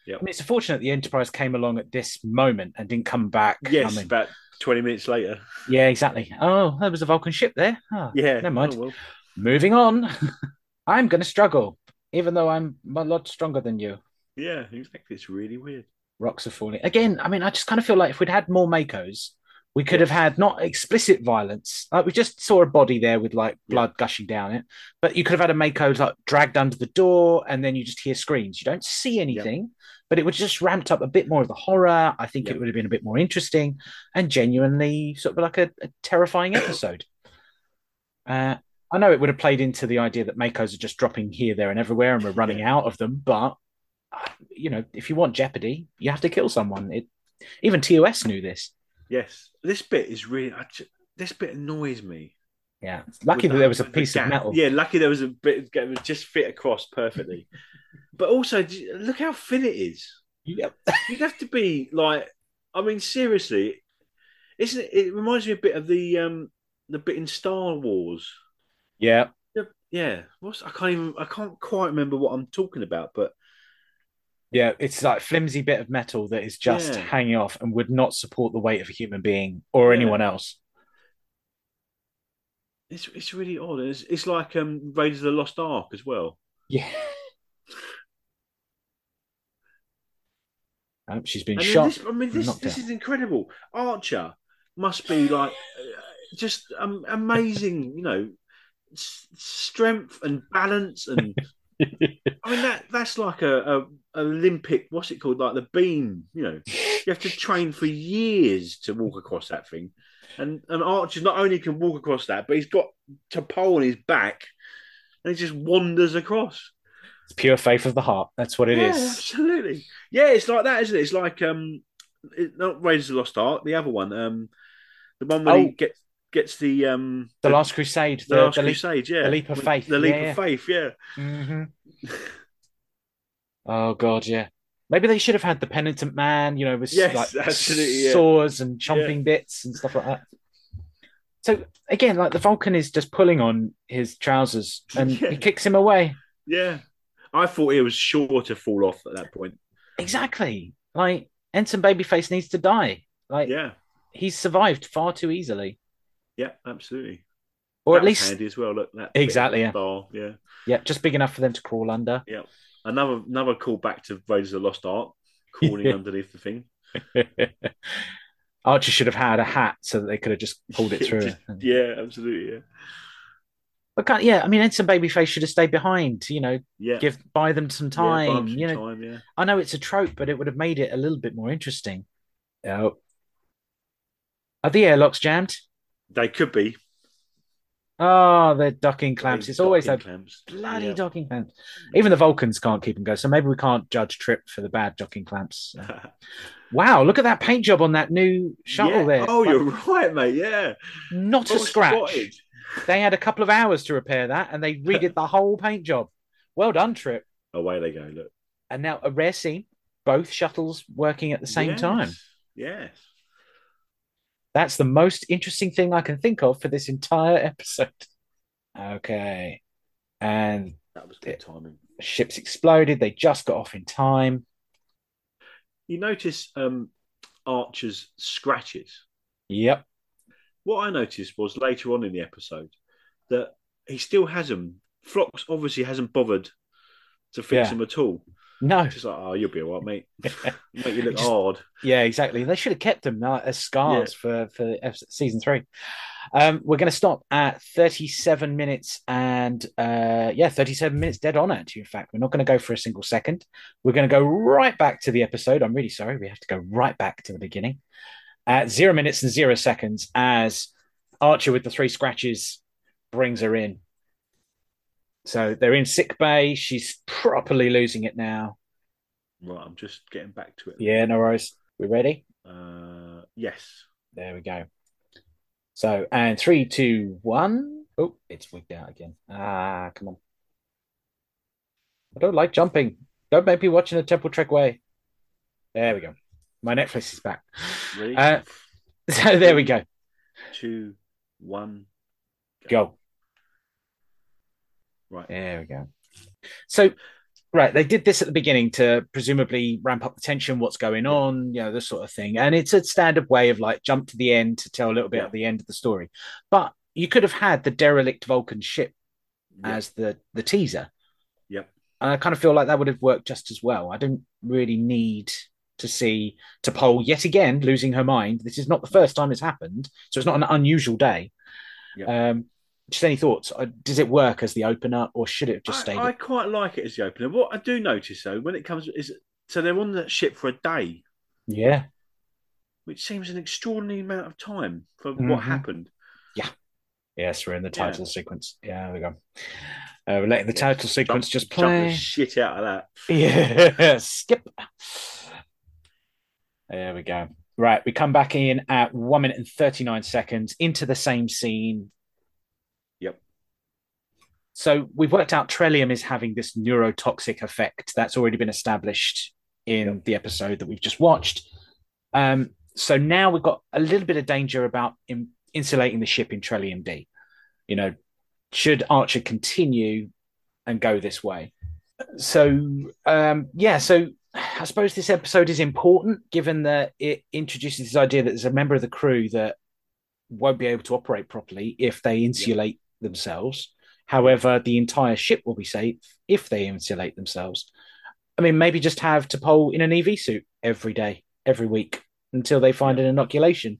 Yep. I mean, it's fortunate the Enterprise came along at this moment and didn't come back. Yes, I mean, about twenty minutes later. yeah, exactly. Oh, there was a Vulcan ship there. Oh, Yeah. Never mind. Oh, well. Moving on. I'm going to struggle, even though I'm a lot stronger than you. Yeah, exactly. It's really weird. Rocks are falling. Again, I mean, I just kind of feel like if we'd had more MACOs, we could have had not explicit violence. Like we just saw a body there with like Yeah. blood gushing down it, but you could have had a MACO like dragged under the door and then you just hear screams. You don't see anything, but it would just ramped up a bit more of the horror. I think Yeah. it would have been a bit more interesting and genuinely sort of like a, a terrifying episode. Uh, I know it would have played into the idea that MACOs are just dropping here, there, and everywhere, and we're running Yeah. out of them. But uh, you know, if you want jeopardy, you have to kill someone. It even TOS knew this. Yes, this bit is really. This bit annoys me. Yeah, lucky With that there was a piece of metal. Yeah, lucky there was a bit. It just fit across perfectly. but also, look how thin it is. Yep. You'd have to be like. I mean, seriously, isn't it? It reminds me a bit of the um the bit in Star Wars. Yeah, Yeah, what's I can't even I can't quite remember what I'm talking about, but yeah. It's like flimsy bit of metal that is just Yeah. hanging off and would not support the weight of a human being or Yeah. anyone else. it's it's really odd. It's, it's like um Raiders of the Lost Ark as well. Yeah. Um, she's been And shot. this, I mean, this this is incredible. Archer must be like uh, just um, amazing, you know, s- strength and balance, and I mean that that's like a, a Olympic. What's it called? Like the beam. You know, you have to train for years to walk across that thing. And and Archer not only can walk across that, but he's got to pole on his back, and he just wanders across. It's pure faith of the heart. That's what it yeah, is. absolutely. Yeah, it's like that, isn't it? It's like um, it, not Raiders of the Lost Ark, the other one, um, the one where Oh. he gets gets the um, The Last Crusade. the, The, Last the leap- Crusade, yeah, the leap of faith. the leap Yeah, of faith, yeah. Mhm. Oh god, yeah. Maybe they should have had the penitent man, you know, with Yes, like absolutely, yeah. saws and chomping bits and stuff like that. So again, like the Vulcan is just pulling on his trousers and Yeah. he kicks him away. Yeah, I thought he was sure to fall off at that point. Exactly. Like Ensign Babyface needs to die. Like Yeah, he's survived far too easily. yeah, absolutely. Or That at least handy as well. Look, that Exactly, yeah. bar, yeah. yeah, just big enough for them to crawl under. Yeah. Another another call back to Raiders of the Lost Ark, crawling underneath the thing. Archer should have had a hat so that they could have just pulled it through. Yeah, absolutely. Yeah. But can't, yeah, I mean, Ensign Babyface should have stayed behind. You know, Yeah. give buy them some time. them some you know, time, yeah. I know it's a trope, but it would have made it a little bit more interesting. Oh, are the airlocks jammed? They could be. Oh, they're docking clamps. They It's always docking that clamps. bloody Yeah. docking clamps. Even the Vulcans can't keep them going, so maybe we can't judge Trip for the bad docking clamps. Wow, look at that paint job on that new shuttle Yeah. there. Oh, Like, you're right, mate. Yeah. not a Well scratch. spotted. They had a couple of hours to repair that, and they redid the whole paint job. Well done, Trip. Away they go. Look. And now a rare scene: both shuttles working at the same Yes. time. Yes. That's the most interesting thing I can think of for this entire episode. Okay. And That was good timing. ships exploded. They just got off in time. You notice um, Archer's scratches. Yep. What I noticed was later on in the episode that he still has them. Phlox obviously hasn't bothered to fix Yeah. them at all. No. Just like, oh, you'll be all right, mate. Make you look Just- hard. Yeah, exactly. They should have kept them as scars for for season three. Um, we're going to stop at thirty-seven minutes and uh, yeah, thirty-seven minutes dead on actually. In fact, we're not going to go for a single second. We're going to go right back to the episode. I'm really sorry, we have to go right back to the beginning at zero minutes and zero seconds as Archer with the three scratches brings her in. So they're in sick bay. She's properly losing it now. Right, I'm just getting back to it. Yeah, no worries. We ready? Uh, yes. There we go. So, and three, two, one. Oh, it's wigged out again. Ah, come on. I don't like jumping. Don't make me watch in a Temporal Trek way. There we go. My Netflix is back. Ready? Uh, so there we go. Two, one. Go. Right. There we go. So, right, they did this at the beginning to presumably ramp up the tension, what's going on, you know, this sort of thing. And it's a standard way of like jump to the end to tell a little bit Yeah. at the end of the story. But you could have had the derelict Vulcan ship Yeah. as the the teaser. Yep. And I kind of feel like that would have worked just as well. I don't really need to see T'Pol yet again losing her mind. This is not the first time it's happened, so it's not an unusual day. Yeah. Um, just any thoughts? Uh, Does it work as the opener, or should it have just stayed? I, I quite like it as the opener. What I do notice though, when it comes, is so they're on that ship for a day, Yeah, which seems an extraordinary amount of time for Mhm. what happened. Yeah. Yes, we're in the Yeah. title sequence. Yeah, there we go. Uh, we're letting the title sequence just Jump the play. shit out of that. Yeah, skip. There we go. Right, we come back in at one minute and 39 seconds into the same scene. Yep. So we've worked out Trellium is having this neurotoxic effect that's already been established in the episode that we've just watched. Um, so now we've got a little bit of danger about in, insulating the ship in Trellium D. You know, should Archer continue and go this way? So um, yeah, so I suppose this episode is important given that it introduces this idea that there's a member of the crew that won't be able to operate properly if they insulate themselves. However, the entire ship will be safe if they insulate themselves. I mean, maybe just have T'Pol in an EV suit every day, every week until they find an inoculation.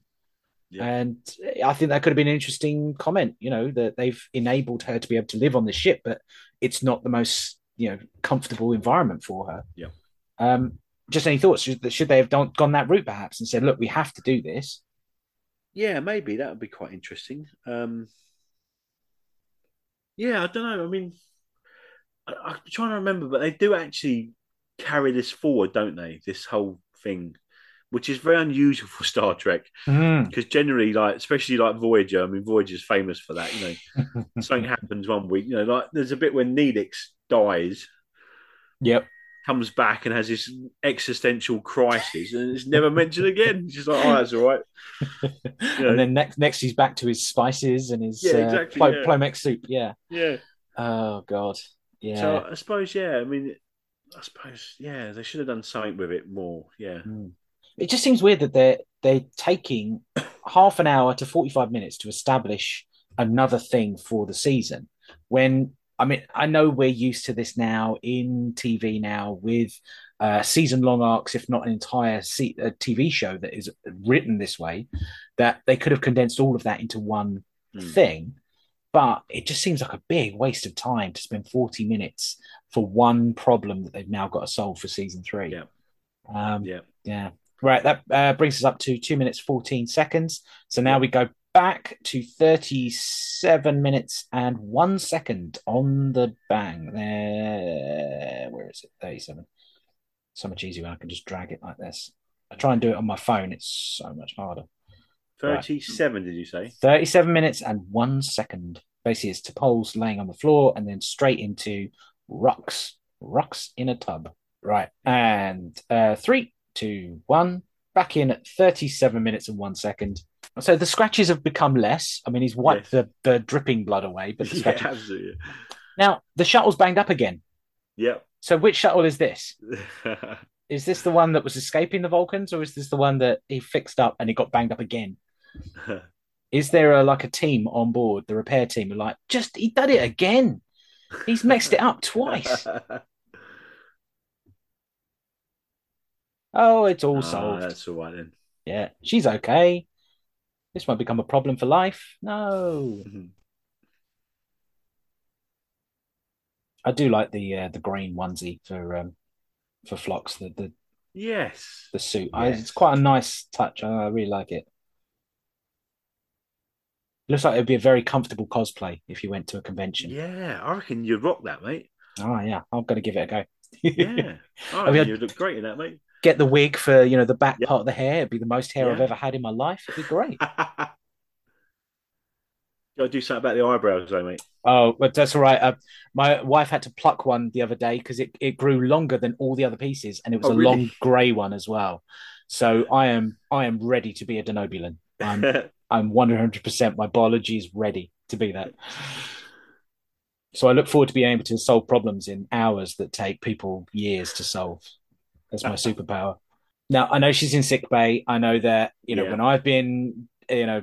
Yeah. And I think that could have been an interesting comment, you know, that they've enabled her to be able to live on the ship, but it's not the most, you know, comfortable environment for her. Yeah. Um, just any thoughts? Should, should they have done, gone that route perhaps and said, look, we have to do this? Yeah, maybe that would be quite interesting. Um, yeah, I don't know. I mean, I, I'm trying to remember, but they do actually carry this forward, don't they? This whole thing, which is very unusual for Star Trek, because generally, like especially like Voyager, I mean, Voyager's famous for that. You know, something happens one week. You know, like there's a bit when Neelix dies, Yep. Comes back and has this existential crisis, and it's never mentioned again. She's like, "Oh, that's all right." know. and then next, next he's back to his spices and his Yeah, uh, exactly, Plo- yeah. Plomeek soup. Yeah. Yeah. Oh God. Yeah. So I suppose, yeah. I mean, I suppose, yeah, they should have done something with it more. Yeah. it just seems weird that they're they're taking half an hour to 45 minutes to establish another thing for the season when i mean i know we're used to this now in tv now with uh, season long arcs if not an entire se- a tv show that is written this way that they could have condensed all of that into one Hmm. thing but it just seems like a big waste of time to spend 40 minutes for one problem that they've now got to solve for season three Yeah. um, Yeah. yeah. Right. That uh, brings us up to two minutes, 14 seconds. So now we go back to 37 minutes and one second on the bang. There. Where is it? 37. So much easier when I can just drag it like this. I try and do it on my phone. It's so much harder. Right. 37, did you say? 37 minutes and one second. Basically, it's T'Pol's laying on the floor and then straight into rocks, rocks in a tub. Right. And uh, three, two, one. Back in at 37 minutes and one second. So the scratches have become less. I mean, he's wiped the, the dripping blood away, but the Yeah, absolutely. Now, the shuttle's banged up again. Yep. So which shuttle is this? Is this the one that was escaping the Vulcans, or is this the one that he fixed up and it got banged up again? Is there a like a team on board, the repair team, are like, just he did it again. He's mixed it up twice. Oh, it's all Ah, solved. that's all right then. Yeah, she's okay. This won't become a problem for life. No. I do like the uh, the green onesie for um for Phlox. the the, Yes. the suit. I, it's quite a nice touch. I, I really like it. Looks like it'd be a very comfortable cosplay if you went to a convention. Yeah, I reckon you'd rock that, mate. Oh yeah, I'm gonna give it a go. Yeah. I I mean, you'd look great in that, mate. Get the wig for you know the back Yeah. part of the hair. It'd be the most hair I've ever had in my life. It'd be great. Gotta do something about the eyebrows, though, mate. Oh, but that's all right. Uh, my wife had to pluck one the other day because it, it grew longer than all the other pieces, and it was Oh, a really? long grey one as well. So I am I am ready to be a Denobulan. I'm I'm one hundred percent. My biology is ready to be that. So I look forward to being able to solve problems in hours that take people years to solve. That's my superpower. Now I know she's in sick bay. I know that you know Yeah. when I've been you know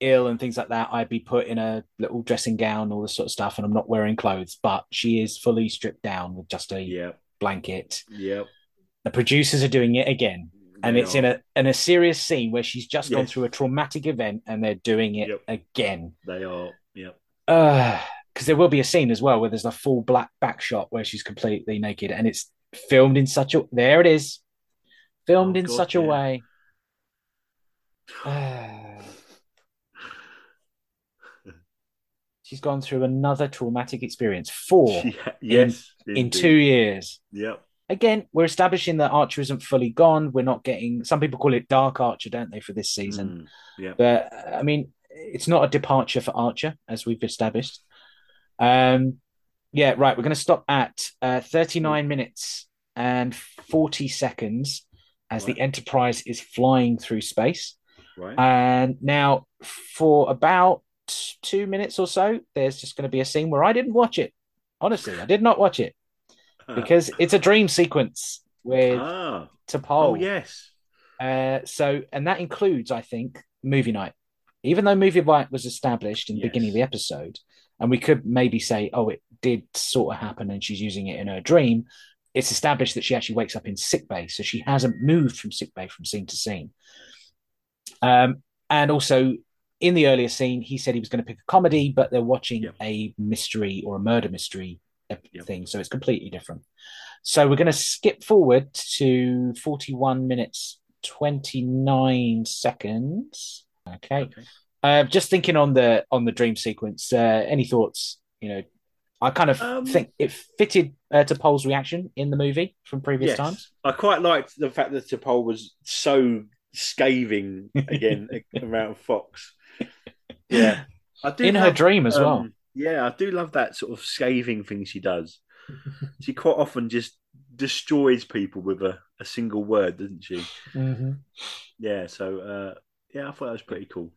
ill and things like that, I'd be put in a little dressing gown, all this sort of stuff, and I'm not wearing clothes. But she is fully stripped down with just a Yep. blanket. Yep. The producers are doing it again, and They it's in a in a serious scene where she's just gone through a traumatic event, and they're doing it Yep. again. They are. Yep. Because there will be a scene as well where there's a full black back shot where she's completely naked, and it's filmed in such a there it is, filmed Oh, in God, such a yeah. way. She's gone through another traumatic experience. Four Yeah, yes. in indeed. two years. Yep. Again, we're establishing that Archer isn't fully gone. We're not getting. Some people call it Dark Archer, don't they, for this season? Mm, yep. But I mean, it's not a departure for Archer, as we've established. Um, yeah, right. We're going to stop at uh, 39 minutes and 40 seconds as Right. the Enterprise is flying through space. Right. And now, for about two minutes or so, there's just going to be a scene where I didn't watch it. Honestly, I did not watch it because it's a dream sequence with ah. T'Pol. Oh, yes. Uh, so, and that includes, I think, movie night. Even though movie night was established in the Yes. beginning of the episode, and we could maybe say, oh, it did sort of happen, and she's using it in her dream. It's established that she actually wakes up in sick bay, so she hasn't moved from sick bay from scene to scene. Um, and also in the earlier scene, he said he was going to pick a comedy, but they're watching Yep. a mystery or a murder mystery Yep. thing, so it's completely different. So we're going to skip forward to 41 minutes 29 seconds. Okay. Okay. Uh, just thinking on the on the dream sequence. Uh, any thoughts? You know, I kind of Um, think it fitted uh, T'Pol's reaction in the movie from previous Yes. times. I quite liked the fact that T'Pol was so scathing again around Phlox. Yeah. I do In her dream as well. um, Yeah, I do love that sort of scathing thing she does. she quite often just destroys people with a, a single word, doesn't she? Mm-hmm. Yeah. So uh, yeah, I thought that was pretty cool.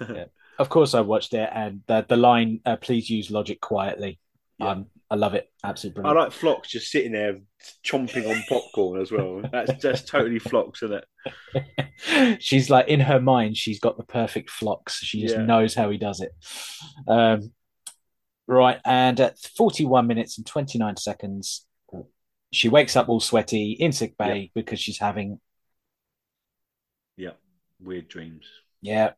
Yeah. Of course, I watched it, and the the line uh, "Please use logic quietly." Yeah. Um, I love it. Absolutely I like Phlox just sitting there chomping on popcorn as well. That's just totally Phlox, isn't it? she's like in her mind, she's got the perfect Phlox. She just Yeah. knows how he does it. Um, right, and at 41 minutes and 29 seconds, she wakes up all sweaty in sick bay because she's having Yeah. Weird dreams. yeah.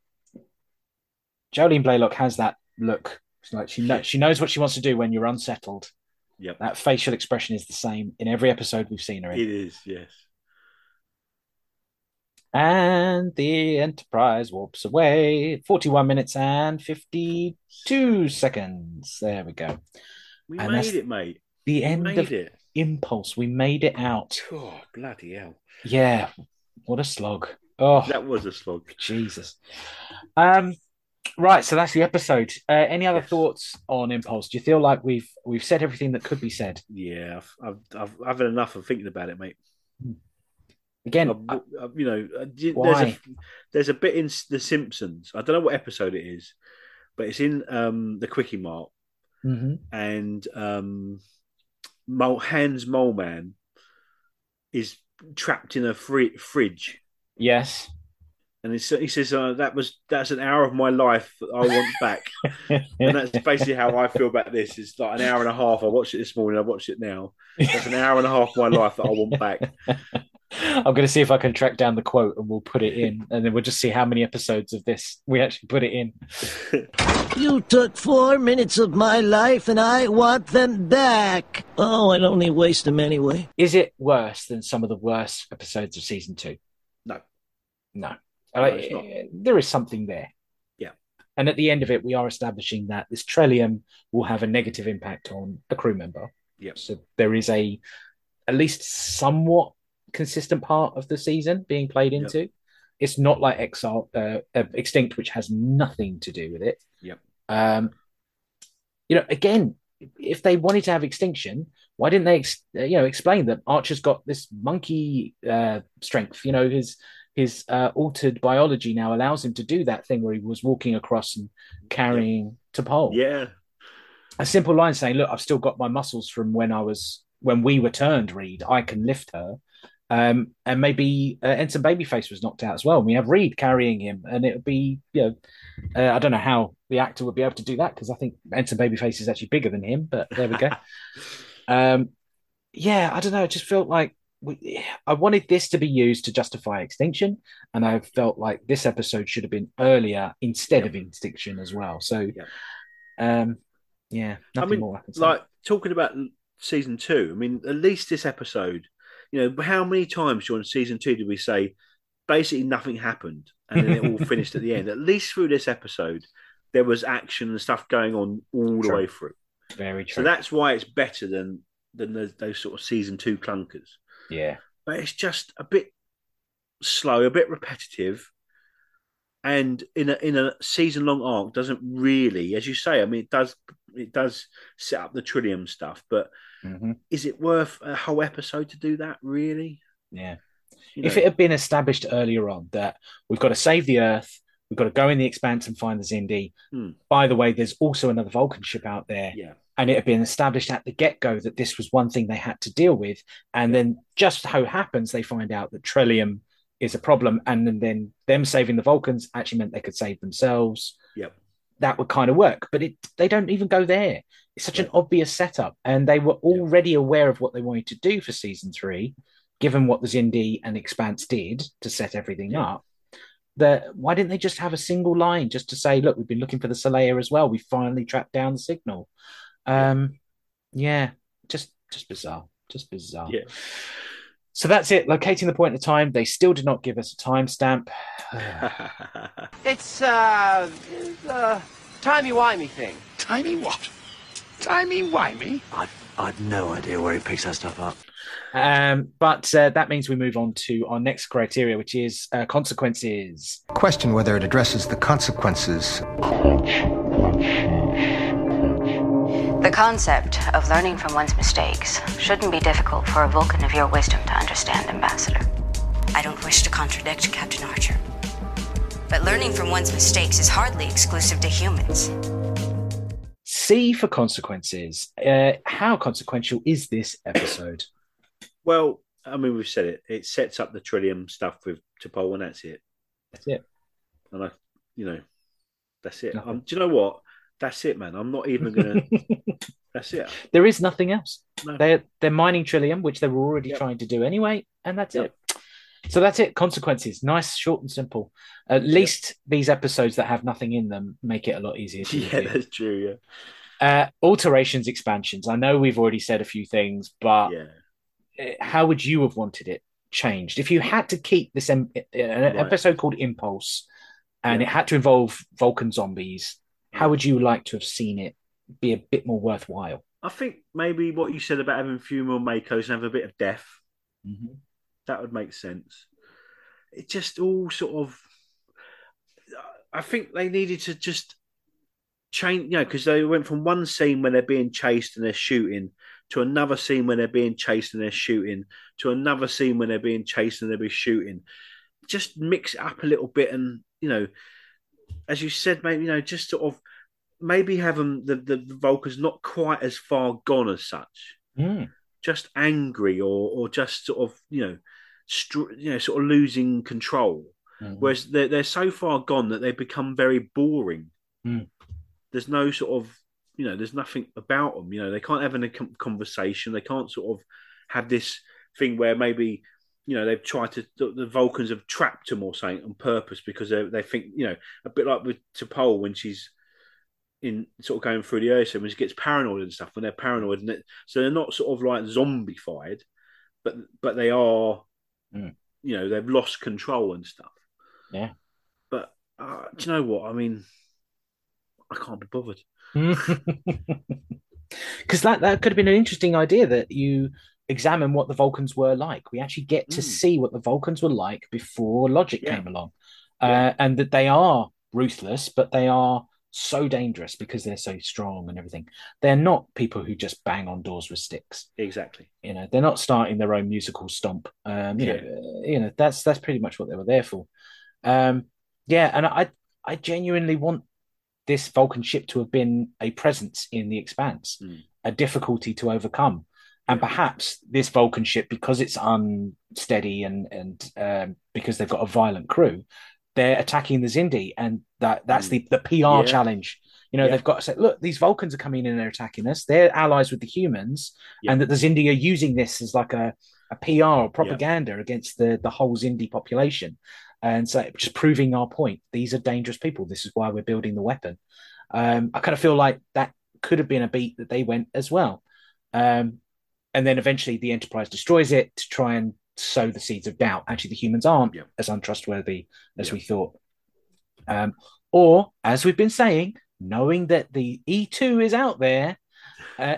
Jolene Blalock has that look. It's like she knows she knows what she wants to do when you're unsettled. Yep. That facial expression is the same in every episode we've seen her in. It is, yes. And the Enterprise warps away. 41 minutes and 52 seconds. There we go. We And made it, mate. The end of it. Impulse. We made it out. Oh, bloody hell. Yeah. What a slog. Oh, That was a slog. Jesus. Um, right. So that's the episode. Uh, any other Yes. thoughts on Impulse? Do you feel like we've we've said everything that could be said? Yeah, I've, I've, I've, had enough of thinking about it, mate. Again, I've- I- I've- you know, uh, do you- there's Why? a there's a bit in The Simpsons. I don't know what episode it is, but it's in um, the Kwik-E-Mart, Mhm. and um, Mole, Hans Moleman is trapped in a fri- fridge, yes. And he says uh, that was that's an hour of my life that I want back, and that's basically how I feel about this. It's like an hour and a half. I watched it this morning. I watched it now. That's an hour and a half of my life that I want back. I'm going to see if I can track down the quote and we'll put it in, and then we'll just see how many episodes of this we actually put it in. You took four minutes of my life and I want them back. Oh, I'd only waste them anyway. Is it worse than some of the worst episodes of season two? No. No. No, Uh. There is something there. Yeah. And at the end of it, we are establishing that this Trellium will have a negative impact on a crew member. Yep. So there is a at least somewhat consistent part of the season being played Yep. into. It's not like Exile, uh, uh, Extinct, which has nothing to do with it. Yep. Um, you know, again, if they wanted to have extinction, why didn't they, ex- uh, you know, explain that Archer's got this monkey uh, strength? You know, his his uh, altered biology now allows him to do that thing where he was walking across and carrying to pole. Yeah, A simple line saying, "Look, I've still got my muscles from when I was when we were turned. Reed, I can lift her." Um, and maybe uh, Ensign Babyface was knocked out as well. And we have Reed carrying him, and it would be, you know, uh, I don't know how the actor would be able to do that because I think Ensign Babyface is actually bigger than him. But there we go. um, yeah, I don't know. It just felt like we, I wanted this to be used to justify extinction, and I felt like this episode should have been earlier instead of extinction as well. So, Yeah. um, yeah, I nothing mean, more I like talking about season two. I mean, at least this episode. You know, how many times during season two did we say basically nothing happened and then it all finished at the end? At least through this episode, there was action and stuff going on all the way through. Very true. So that's why it's better than than those, those sort of season two clunkers. Yeah, But it's just a bit slow, a bit repetitive, and in a in a season long arc doesn't really, as you say. I mean, it does it does set up the Trellium stuff, but Mhm. is it worth a whole episode to do that? Really? yeah. You If know, it had been established earlier on that we've got to save the Earth, we've got to go in the expanse and find the Xindi. Hmm. By the way, there's also another Vulcan ship out there. yeah, and it had been established at the get-go that this was one thing they had to deal with. And then just how happens they find out that Trellium is a problem and then, then them saving the vulcans actually meant they could save themselves. Yep, that would kind of work but it they don't even go there. It's such an obvious setup and they were already aware of what they wanted to do for season three given what the Xindi and expanse did to set everything Yeah. up that why didn't they just have a single line just to say look we've been looking for the Seleya as well. We finally tracked down the signal um yeah just just bizarre just bizarre yeah. so that's it locating the point in time they still did not give us a timestamp It's, uh, uh, timey-wimey thing. Timey what? Timey wimey? I've, I've no idea where he picks that stuff up. um but uh, that means we move on to our next criteria which is uh, consequences Question whether it addresses the consequences. The The concept of learning from one's mistakes shouldn't be difficult for a Vulcan of your wisdom to understand, Ambassador. I don't wish to contradict Captain Archer. But learning from one's mistakes is hardly exclusive to humans. C for consequences. Uh, how consequential is this episode? Well, I mean, we've said it. It sets up the Trellium stuff with T'Pol, and that's it. That's it. And I, you know, that's it. Um, do you know what? That's it, man. I'm not even gonna. that's it. There is nothing else. No. They're they're mining Trellium, which they were already Yep. trying to do anyway, and that's Yep. it. So that's it. Consequences. Nice, short, and simple. At least these episodes that have nothing in them make it a lot easier to Yeah, that's true. Yeah. Uh, alterations, expansions. I know we've already said a few things, but Yeah, uh, how would you have wanted it changed if you had to keep this em- uh, an episode called Impulse, and Yeah. it had to involve Vulcan zombies? How would you like to have seen it be a bit more worthwhile? I think maybe what you said about having a few more MACOs and have a bit of death mm-hmm. that would make sense. It just all sort of. I think they needed to just change, you know, because they went from one scene when they're being chased and they're shooting to another scene when they're being chased and they're shooting to another scene when they're being chased and they'll be shooting. Just mix it up a little bit, and you know, as you said, maybe you know, just sort of maybe have them the the, the Vulcans not quite as far gone as such Mm. just angry or or just sort of you know str- you know sort of losing control Mhm. whereas they're, they're so far gone that they become very boring Mm. there's no sort of you know there's nothing about them you know they can't have a conversation they can't sort of have this thing where maybe you know they've tried to the, the vulcans have trapped them or something on purpose because they, they think you know a bit like with T'Pol when she's in sort of going through the earth when she gets paranoid and stuff when they're paranoid and it, so they're not sort of like zombified but but they are Mm. you know they've lost control and stuff Yeah. but uh, do you know what i mean i can't be bothered Because that, that could have been an interesting idea that you examine what the Vulcans were like. We actually get to Mm. see what the Vulcans were like before Logic Yeah. came along. Yeah. Uh, and that they are ruthless, but they are so dangerous because they're so strong and everything. They're not people who just bang on doors with sticks. exactly You know, they're not starting their own musical stomp. Um, you Yeah. know, uh, you know that's that's pretty much what they were there for. Um, yeah, and I I genuinely want this Vulcan ship to have been a presence in the Expanse, Mm. a difficulty to overcome, and perhaps this Vulcan ship, because it's unsteady and and um, because they've got a violent crew, they're attacking the Xindi, and that that's Mm. the the PR Yeah. challenge. You know, Yeah. they've got to say, look, these Vulcans are coming in and they're attacking us. They're allies with the humans, Yeah. and that the Xindi are using this as like a, a PR or propaganda against the, the whole Xindi population. And so just proving our point. These are dangerous people. This is why we're building the weapon. Um, I kind of feel like that could have been a beat that they went as well. Um, and then eventually the Enterprise destroys it to try and sow the seeds of doubt. Actually, the humans aren't Yeah. as untrustworthy as Yeah. we thought. Um, or, as we've been saying, knowing that the E2 is out there, uh,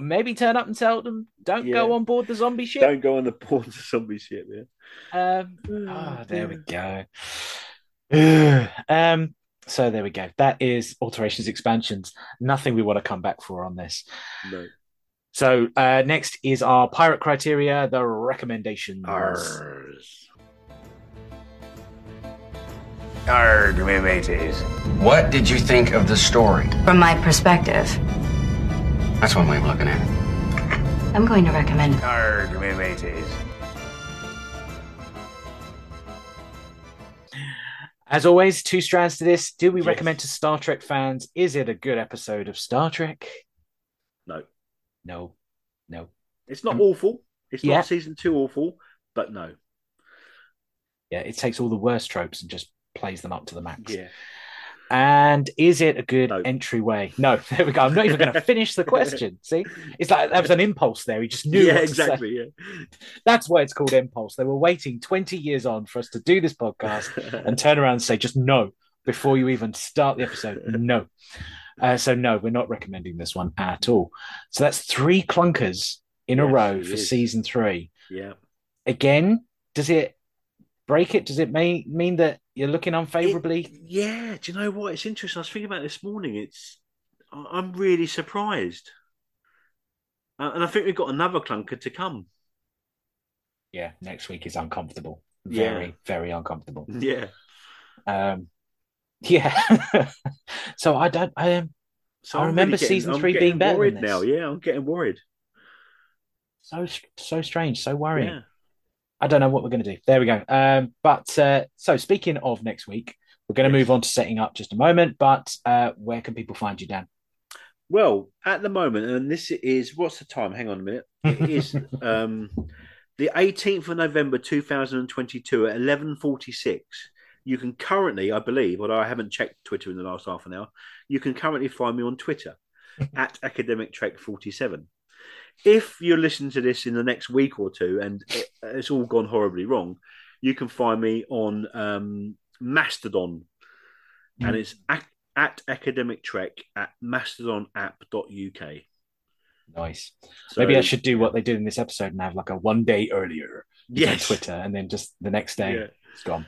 maybe turn up and tell them, don't go on board the zombie ship. don't go on the board of zombie ship yeah Um, oh, there we go. um, so there we go. That is alterations, expansions. Nothing we want to come back for on this. no So uh, next is our pirate criteria, the recommendations. Arg, me mateys. What did you think of the story? From my perspective, That's one way of looking at it. I'm going to recommend Arg, me mateys. As always, two strands to this. Do we Yes. recommend to Star Trek fans? Is it a good episode of Star Trek? no No, no. it's not Um, awful it's not season two awful but no Yeah, it takes all the worst tropes and just plays them up to the max. yeah And is it a good No. entryway? No, there we go. I'm not even going to finish the question. See, it's like that was an impulse there. He just knew. yeah what to say. exactly yeah That's why it's called impulse. They were waiting 20 years on for us to do this podcast and turn around and say, just no, before you even start the episode. No. Uh, so, no, we're not recommending this one at all. So, that's three clunkers in a row for is. season three. yeah Again, does it break it? Does it may, mean that you're looking unfavorably? It- yeah, do you know what? It's interesting. I was thinking about this morning. It's I'm really surprised. Uh, and I think we've got another clunker to come. Yeah, next week is uncomfortable. Yeah. Very, very uncomfortable. Yeah. Um, yeah. so I don't. I am. So I remember really getting- season I'm three being better worried now. Yeah, I'm getting worried. So so strange, so worrying. Yeah. I don't know what we're going to do. There we go. Um, but uh, so speaking of next week, we're going to move on to setting up just a moment. But uh, where can people find you, Dan? Well, at the moment, and this is what's the time? Hang on a minute. It is um, the 18th of November 2022 at 11:46. You can currently, I believe, although I haven't checked Twitter in the last half an hour, you can currently find me on Twitter at Academic Trek 47. If you're listening to this in the next week or two and it, it's all gone horribly wrong, you can find me on um, Mastodon, and it's at, at Academic Trek at mastodonapp.uk. Nice. So- Maybe I should do what they did in this episode and have like a one day earlier Yes. on Twitter, and then just the next day Yeah. it's gone.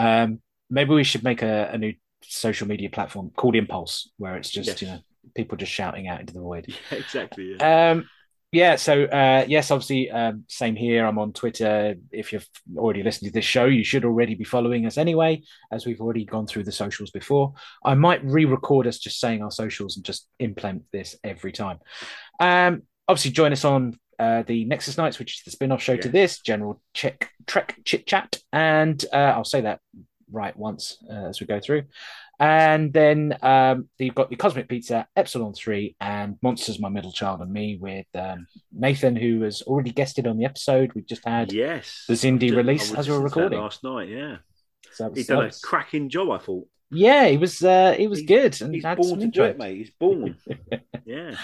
Um, maybe we should make a, a new social media platform called Impulse, where it's just Yes. you know people just shouting out into the void. Yeah, exactly. Yeah. Um, yeah, so uh, yes, obviously, um, same here. I'm on Twitter. If you've already listened to this show, you should already be following us anyway, as we've already gone through the socials before. I might re-record us just saying our socials and just implement this every time. Um, obviously, join us on uh, the Nexus Nights, which is the spin-off show to this General Check Trek Chit Chat, and uh, I'll say that right once uh, as we go through. And then um, you've got the Cosmic Pizza, Epsilon 3, and Monsters, My Middle Child, and Me with um, Nathan, who has already guested on the episode. We've just had Yes. the Xindi release as we were listened to that recording. last night. Yeah, So was- he's done a cracking job. I thought yeah, he was uh, he was good and he's born to do it, mate. He's born. yeah,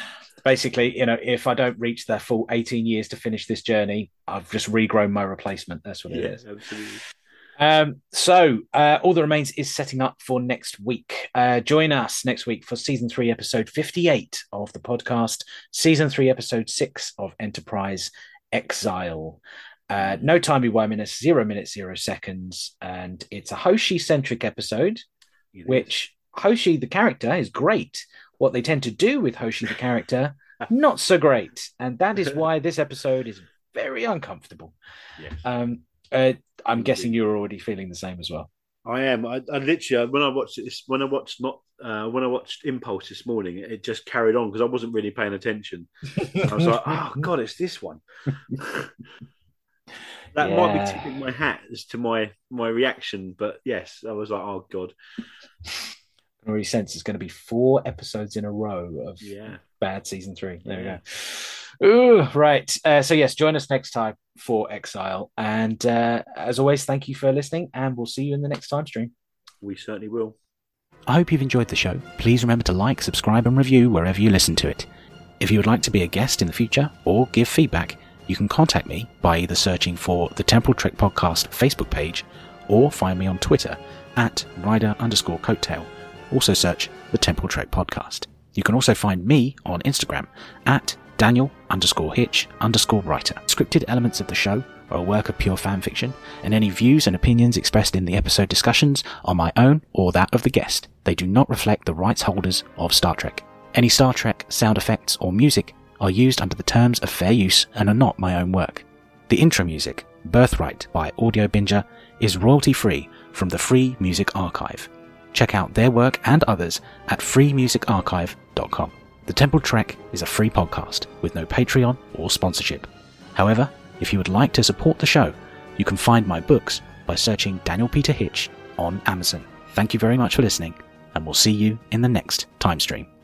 Basically, you know, if I don't reach their full 18 years to finish this journey, I've just regrown my replacement. That's what it yeah, is. absolutely. Um, so uh, all that remains is setting up for next week. Uh, join us next week for season three, episode fifty-eight of the podcast. Season three, episode six of Enterprise Exile. Uh, no timey wiminess, zero minutes, zero seconds, and it's a Hoshi-centric episode. Which Hoshi the character is great. What they tend to do with Hoshi the character, not so great, and that is why this episode is very uncomfortable. Yes. Um, uh, I'm guessing you're already feeling the same as well. I am. I, I literally when I watched this, when I watched not uh, when I watched Impulse this morning, it just carried on because I wasn't really paying attention. I was like, oh god, it's this one. That might be tipping my hat as to my my reaction, but yes, I was like, oh god, I can already sense it's going to be four episodes in a row of yeah. bad season three. There Yeah. we go. Ooh, right. Uh, so yes, join us next time for Exile, and uh, as always, thank you for listening, and we'll see you in the next time stream. We certainly will. I hope you've enjoyed the show. Please remember to like, subscribe, and review wherever you listen to it. If you would like to be a guest in the future or give feedback, you can contact me by either searching for the Temporal Trek Podcast Facebook page or find me on Twitter at rider underscore coattail. Also search the Temporal Trek Podcast. You can also find me on Instagram at Daniel underscore Hitch underscore writer. Scripted elements of the show are a work of pure fan fiction, and any views and opinions expressed in the episode discussions are my own or that of the guest. They do not reflect the rights holders of Star Trek. Any Star Trek sound effects or music are used under the terms of fair use and are not my own work. The intro music, Birthright by Audiobinger, is royalty free from the Free Music Archive. Check out their work and others at freemusicarchive.com. The Temporal Trek is a free podcast with no Patreon or sponsorship. However, if you would like to support the show, you can find my books by searching Daniel Peter Hitch on Amazon. Thank you very much for listening, and we'll see you in the next time stream.